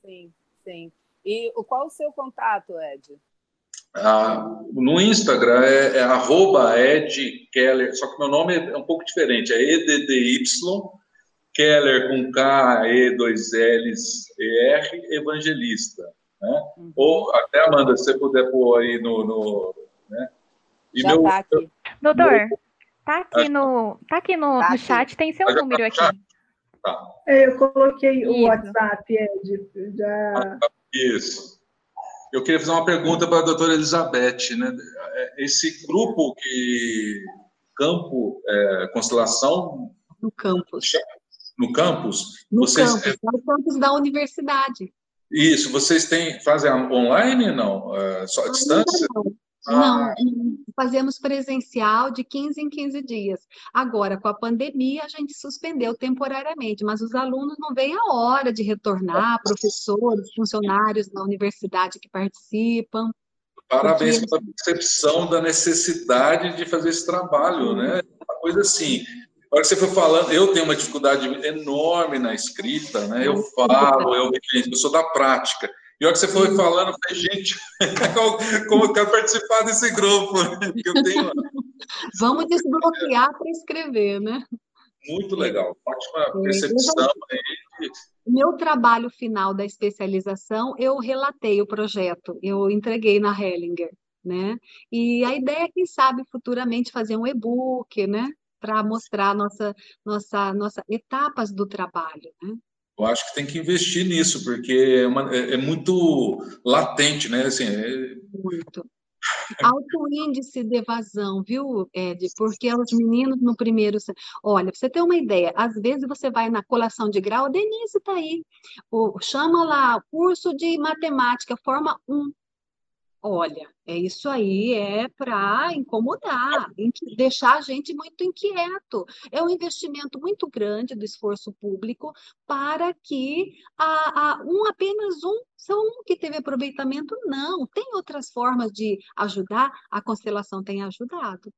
Sim, sim. E qual o seu contato, Ed? Ah, no Instagram é, é arroba Ed Keller, só que meu nome é um pouco diferente, é EDDY Keller com K, E, dois L's, E, R, evangelista. Né? Uhum. Ou até, Amanda, se você puder pôr aí no. no né? E Já meu, tá aqui. Doutor, tá aqui no, tá aqui no, tá no chat, tem seu número tá aqui. Tá. É, eu coloquei Isso. o WhatsApp, Ed. Já... Isso. Eu queria fazer uma pergunta para a doutora Elizabeth. Né? É, esse grupo que Campo é, Constelação. No campus no campus? No vocês, campus, é... no campus da universidade. Isso, vocês têm, fazem online não? É, só à distância? Não. Ah. Não, fazemos presencial de 15 em 15 dias. Agora, com a pandemia, a gente suspendeu temporariamente, mas os alunos não veem a hora de retornar, professores, funcionários da universidade que participam. Parabéns porque... pela percepção da necessidade de fazer esse trabalho, né? Uma coisa assim, hora que você foi falando, eu tenho uma dificuldade enorme na escrita, né? Eu falo, eu, eu sou da prática. E a hora que você foi falando, eu falei, gente, como eu quero participar desse grupo? Eu tenho... Vamos desbloquear para escrever, né? Muito legal, ótima percepção. Meu trabalho final da especialização, eu relatei o projeto, eu entreguei na Hellinger, né? E a ideia é, quem sabe, futuramente fazer um e-book, né? para mostrar nossa, nossa, nossa etapas do trabalho. Né? Eu acho que tem que investir nisso, porque é, uma, é, é muito latente, né? Assim, é... Muito. Alto índice de evasão, viu, Ed? Porque os meninos no primeiro. Olha, você ter uma ideia, às vezes você vai na colação de grau, Denise está aí. Chama lá, curso de matemática, forma 1. Olha, é isso aí, é para incomodar, deixar a gente muito inquieto. É um investimento muito grande do esforço público para que a, a, um apenas um, só um que teve aproveitamento, não. Tem outras formas de ajudar, a constelação tem ajudado.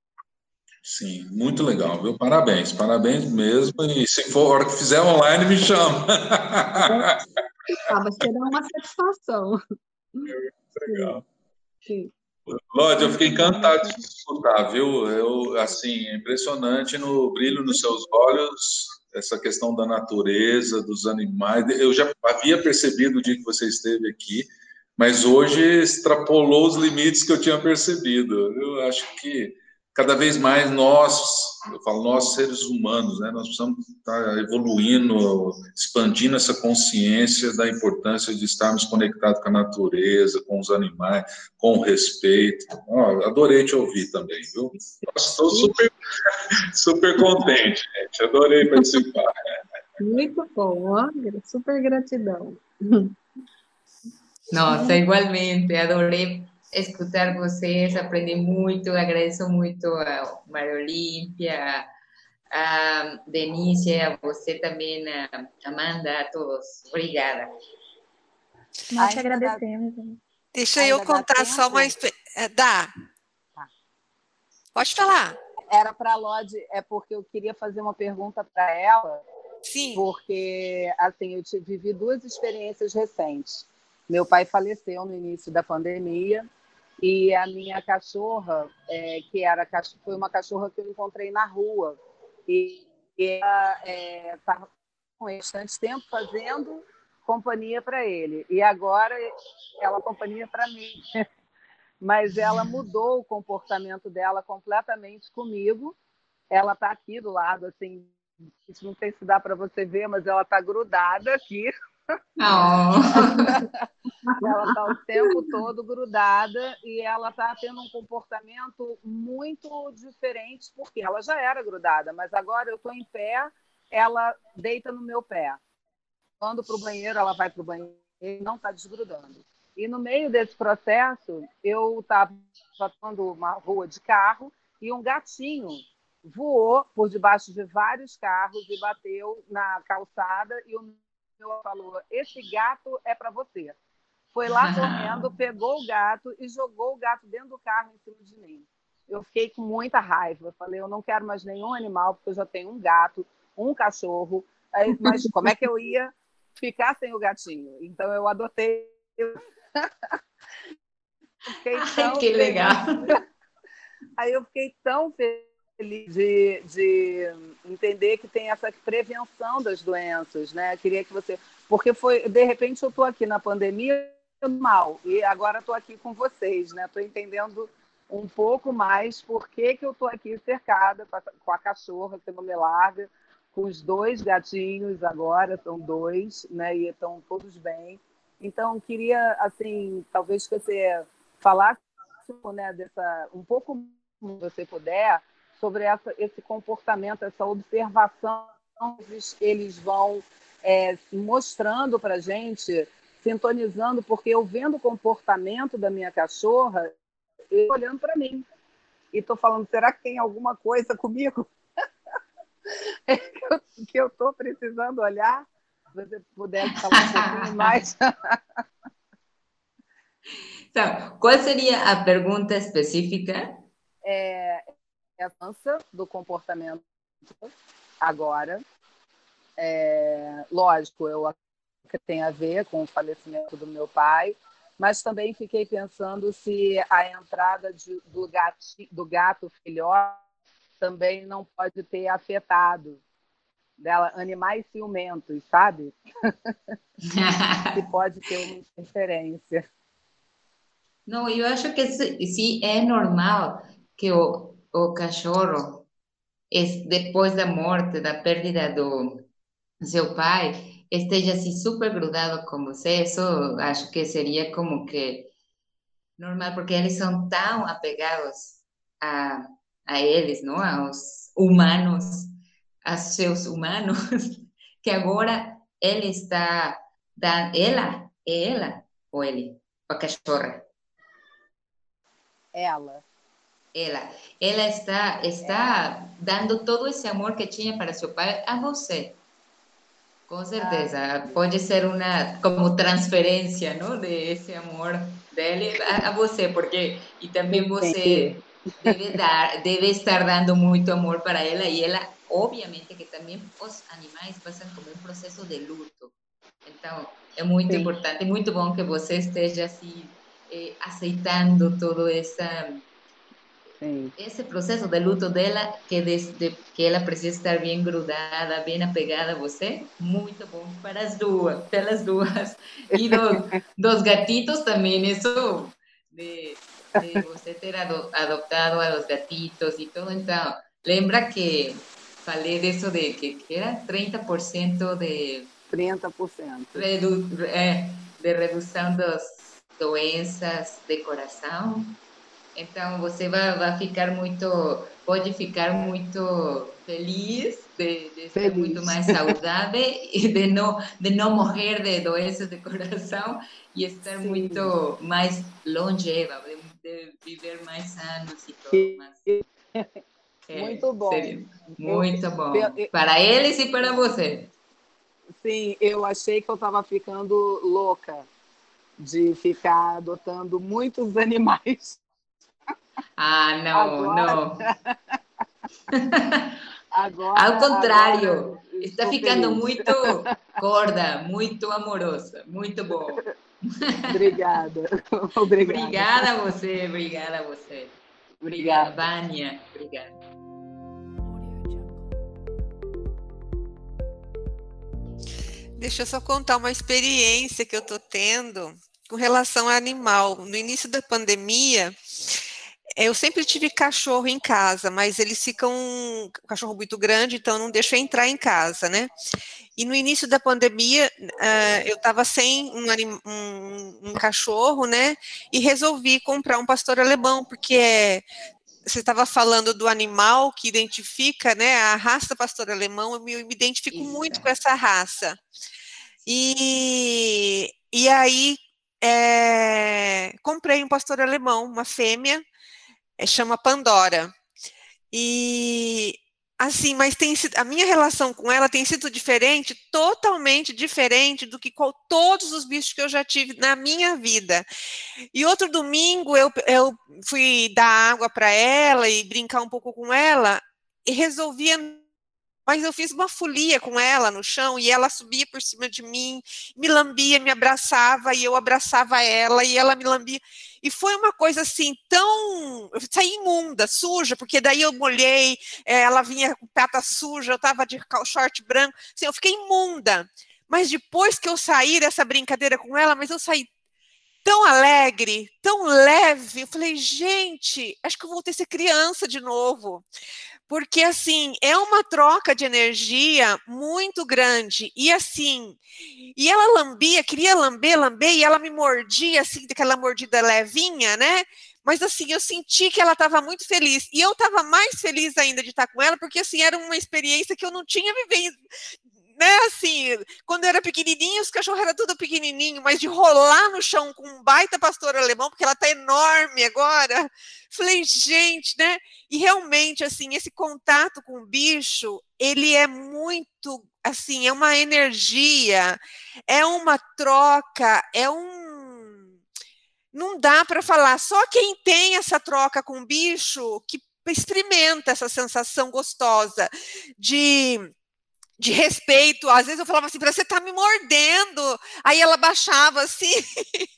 Sim, muito legal, viu? Parabéns, parabéns mesmo. E se for a hora que fizer online, me chama. Ah, vai ser uma satisfação. É, legal. Lorde, eu fiquei encantado de escutar, viu? Eu, assim, é impressionante no brilho nos seus olhos, essa questão da natureza, dos animais. Eu já havia percebido o dia que você esteve aqui, mas hoje extrapolou os limites que eu tinha percebido. Eu acho que cada vez mais nós, eu falo nós seres humanos, né, nós precisamos estar evoluindo, expandindo essa consciência da importância de estarmos conectados com a natureza, com os animais, com o respeito. Oh, adorei te ouvir também, viu? Estou super, super contente, gente. Adorei participar. Muito bom, super gratidão. Nossa, igualmente, adorei escutar vocês, aprendi muito, agradeço muito a Maria Olímpia, a Denise, a você também, a Amanda, a todos. Obrigada. Nós te agradecemos. Deixa Ainda eu contar só uma experiência. É, dá. Tá. Pode falar. Era para a Lodi, é porque eu queria fazer uma pergunta para ela. Sim. Porque, assim, eu tive, vivi duas experiências recentes. Meu pai faleceu no início da pandemia e a minha cachorra, é, que era foi uma cachorra que eu encontrei na rua e, e ela estava é, com bastante tempo fazendo companhia para ele e agora ela companhia para mim. Mas ela mudou o comportamento dela completamente comigo. Ela está aqui do lado, assim, não sei se dá para você ver, mas ela está grudada aqui Oh. ela está o tempo todo grudada e ela está tendo um comportamento muito diferente, porque ela já era grudada, mas agora eu estou em pé, ela deita no meu pé. Quando para o banheiro, ela vai para o banheiro e não está desgrudando. E no meio desse processo, eu estava passando uma rua de carro e um gatinho voou por debaixo de vários carros e bateu na calçada e o ela falou: Esse gato é para você. Foi lá correndo, pegou o gato e jogou o gato dentro do carro em cima de mim. Eu fiquei com muita raiva. Falei: Eu não quero mais nenhum animal, porque eu já tenho um gato, um cachorro. Mas como é que eu ia ficar sem o gatinho? Então eu adotei. Ai, que legal! Aí eu fiquei tão feliz de, de entender que tem essa prevenção das doenças, né? Queria que você, porque foi de repente eu estou aqui na pandemia mal e agora estou aqui com vocês, né? Estou entendendo um pouco mais por que, que eu estou aqui cercada com a cachorra que não me larga, com os dois gatinhos agora são dois, né? E estão todos bem. Então queria assim, talvez que você falasse, né? Dessa um pouco, se você puder sobre essa, esse comportamento, essa observação, eles, eles vão é, mostrando para a gente, sintonizando, porque eu vendo o comportamento da minha cachorra, eu olhando para mim. E estou falando, será que tem alguma coisa comigo? que eu estou precisando olhar? Se você pudesse falar um pouquinho mais. Então, qual seria a pergunta específica? É, avança do comportamento agora. É, lógico, eu que tem a ver com o falecimento do meu pai, mas também fiquei pensando se a entrada de, do, gato, do gato filhote também não pode ter afetado dela animais ciumentos, sabe? se pode ter uma interferência. Não, eu acho que sim é normal que o, o cachorro, depois da morte, da perda do seu pai, esteja assim super grudado com você, isso acho que seria como que normal, porque eles são tão apegados a, a eles, não? aos humanos, a seus humanos, que agora ele está dando, ela, ela ou ele, a cachorra? Ela ela, ela está está dando todo esse amor que tinha para seu pai a você. Com certeza, ah, pode ser uma como transferência, não, de esse amor dele a, a você, porque e também você deve dar, deve estar dando muito amor para ela e ela, obviamente, que também os animais passam por um processo de luto. Então, é muito Sim. importante, muito bom que você esteja assim eh, aceitando todo essa Sim. Esse processo de luto dela, que desde que ela precisa estar bem grudada, bem apegada a você, muito bom para as duas, pelas duas. E dos, dos gatitos também, isso de, de você ter adotado a los gatitos e tudo. Então, lembra que falei disso de que, que era 30% de... 30%. Redu, é, de redução das doenças de coração Então você vai, vai ficar muito, pode ficar muito feliz de, de ser muito mais saudável e de não de não morrer de doenças de coração e estar Sim. muito mais longeva, de, viver mais anos e tudo. Mas, é, muito bom. Muito bom. Para eles e para você. Sim, eu achei que eu estava ficando louca de ficar adotando muitos animais. Ah, não, agora... não. agora, Ao contrário, está ficando feliz. muito gorda, muito amorosa, muito bom. Obrigada. Obrigada. Obrigada a você, obrigada a você. Obrigada, Vânia. Obrigada. Deixa eu só contar uma experiência que eu estou tendo com relação ao animal. No início da pandemia, eu sempre tive cachorro em casa, mas eles ficam um cachorro muito grande, então não deixo entrar em casa, né? E no início da pandemia, uh, eu estava sem um, um, um, cachorro, né? E resolvi comprar um pastor alemão, porque é, você estava falando do animal que identifica, né? A raça pastor alemão, eu me, eu me identifico Isso. muito com essa raça. E, e aí é, comprei um pastor alemão, uma fêmea, é, chama Pandora. E assim, mas tem a minha relação com ela tem sido diferente, totalmente diferente do que com todos os bichos que eu já tive na minha vida. E outro domingo eu, eu fui dar água para ela e brincar um pouco com ela e resolvi mas eu fiz uma folia com ela no chão e ela subia por cima de mim, me lambia, me abraçava e eu abraçava ela e ela me lambia. E foi uma coisa assim tão. Eu saí imunda, suja, porque daí eu molhei, eh, ela vinha com pata suja, eu estava de short branco, assim, eu fiquei imunda. Mas depois que eu saí dessa brincadeira com ela, mas eu saí tão alegre, tão leve. Eu falei, gente, acho que eu voltei a ser criança de novo porque assim é uma troca de energia muito grande. E assim e ela lambia queria lamber lamber e ela me mordia assim daquela mordida levinha né? Mas assim eu senti que ela estava muito feliz. E eu estava mais feliz ainda de estar com ela porque assim era uma experiência que eu não tinha vivido né, assim, quando eu era pequenininho, os cachorros eram tudo pequenininho, mas de rolar no chão com um baita pastor alemão, porque ela tá enorme agora. Falei, gente, né? E realmente, assim, esse contato com o bicho, ele é muito, assim, é uma energia, é uma troca, é um não dá para falar. Só quem tem essa troca com o bicho que experimenta essa sensação gostosa de de respeito. Às vezes eu falava assim, você tá me mordendo. Aí ela baixava assim.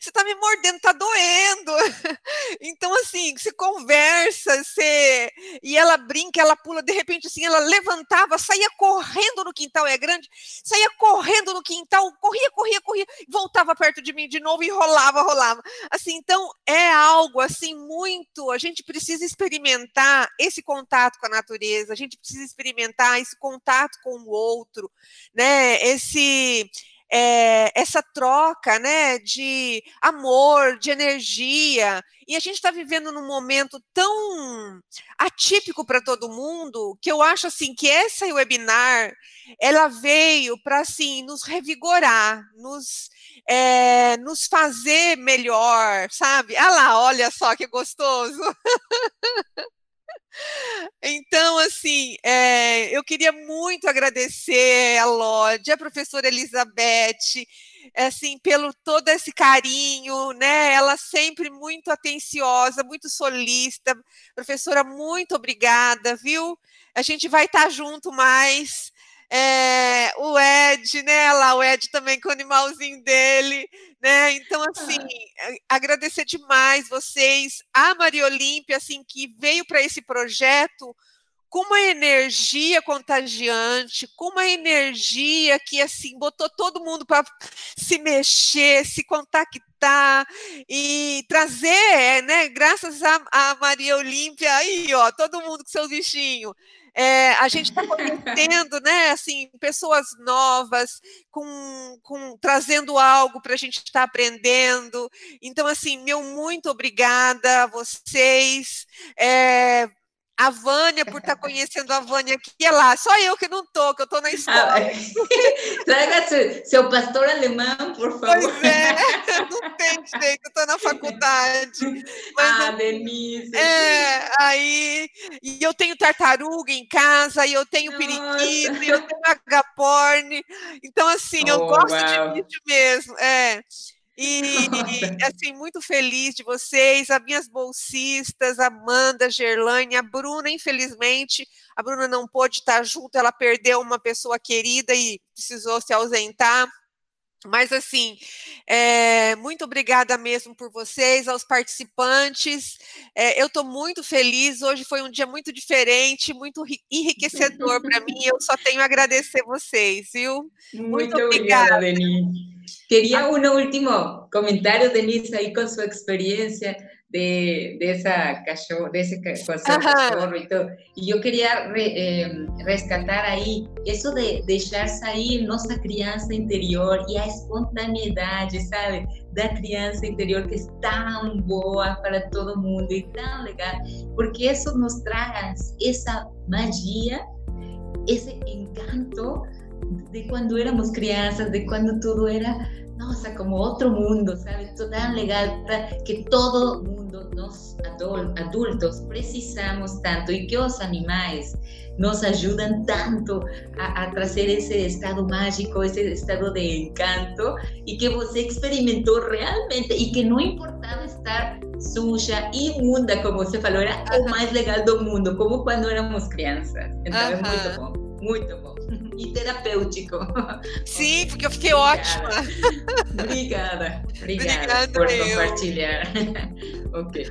você tá me mordendo, tá doendo. Então, assim, se conversa, você... e ela brinca, ela pula, de repente, assim, ela levantava, saía correndo no quintal, é grande, saía correndo no quintal, corria, corria, corria, voltava perto de mim de novo e rolava, rolava. Assim, então, é algo, assim, muito, a gente precisa experimentar esse contato com a natureza, a gente precisa experimentar esse contato com o outro, né, esse é, essa troca né, de amor, de energia. E a gente está vivendo num momento tão atípico para todo mundo que eu acho assim que essa webinar ela veio para assim nos revigorar, nos é, nos fazer melhor, sabe? Ah lá, olha só que gostoso. Então, assim, é, eu queria muito agradecer a Lorde, a professora Elizabeth, assim, pelo todo esse carinho, né? Ela sempre muito atenciosa, muito solista. Professora, muito obrigada, viu? A gente vai estar junto mais. É, o Ed, né? Lá, o Ed também com o animalzinho dele, né? Então, assim, ah. agradecer demais vocês, a Maria Olímpia, assim, que veio para esse projeto com uma energia contagiante, com uma energia que assim botou todo mundo para se mexer, se contactar adaptar e trazer, né? Graças a, a Maria Olímpia, aí, ó, todo mundo com seus bichinhos. É, a gente está conhecendo, né, assim, pessoas novas, com, com trazendo algo para a gente estar tá aprendendo. Então, assim, meu muito obrigada a vocês. É, a Vânia, por estar tá conhecendo a Vânia aqui, é lá. Só eu que não tô, que eu tô na escola. Ah, traga seu, pastor alemão, por favor. Pois é, não tem jeito, eu tô na faculdade. Mas ah, Denise. É, aí. E eu tenho tartaruga em casa, e eu tenho Nossa. periquito, e eu tenho agaporn. Então, assim, oh, eu gosto wow. de vídeo mesmo. É. E, assim, muito feliz de vocês, as minhas bolsistas, Amanda, Gerlane, a Bruna, infelizmente, a Bruna não pôde estar junto, ela perdeu uma pessoa querida e precisou se ausentar. Mas, assim, é, muito obrigada mesmo por vocês, aos participantes. É, eu estou muito feliz. Hoje foi um dia muito diferente, muito enriquecedor para mim. Eu só tenho a agradecer vocês, viu? Muito, muito obrigada, obrigada. Quería ah. un último comentario, Denise, ahí con su experiencia de, de, esa cachorro, de ese cachorro y todo. Y yo quería eh, rescatar ahí eso de deixar sair nossa criança interior e a espontaneidade, sabe? Da criança interior que é tão boa para todo mundo e tão legal, porque isso nos traz essa magia, esse encanto de cuando éramos crianzas, de cuando todo era, no, o sea, como otro mundo, ¿sabes? Tan legal que todo mundo, nos adultos, precisamos tanto y que los animales nos ayudan tanto a, a, trazer ese estado mágico, ese estado de encanto y que você experimentó realmente y que no importaba estar suja, inmunda, como você falou, era o mais legal do mundo, como quando éramos crianças. Então é muito bom. Muito bom. E terapêutico. Sim, porque eu fiquei ótima. Obrigada. Obrigada, por eu. compartilhar. ok.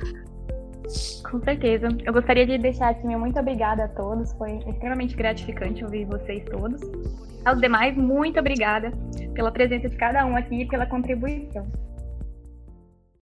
Com certeza. Eu gostaria de deixar assim, meu muito obrigada a todos. Foi extremamente gratificante ouvir vocês todos. Aos demais, muito obrigada pela presença de cada um aqui e pela contribuição.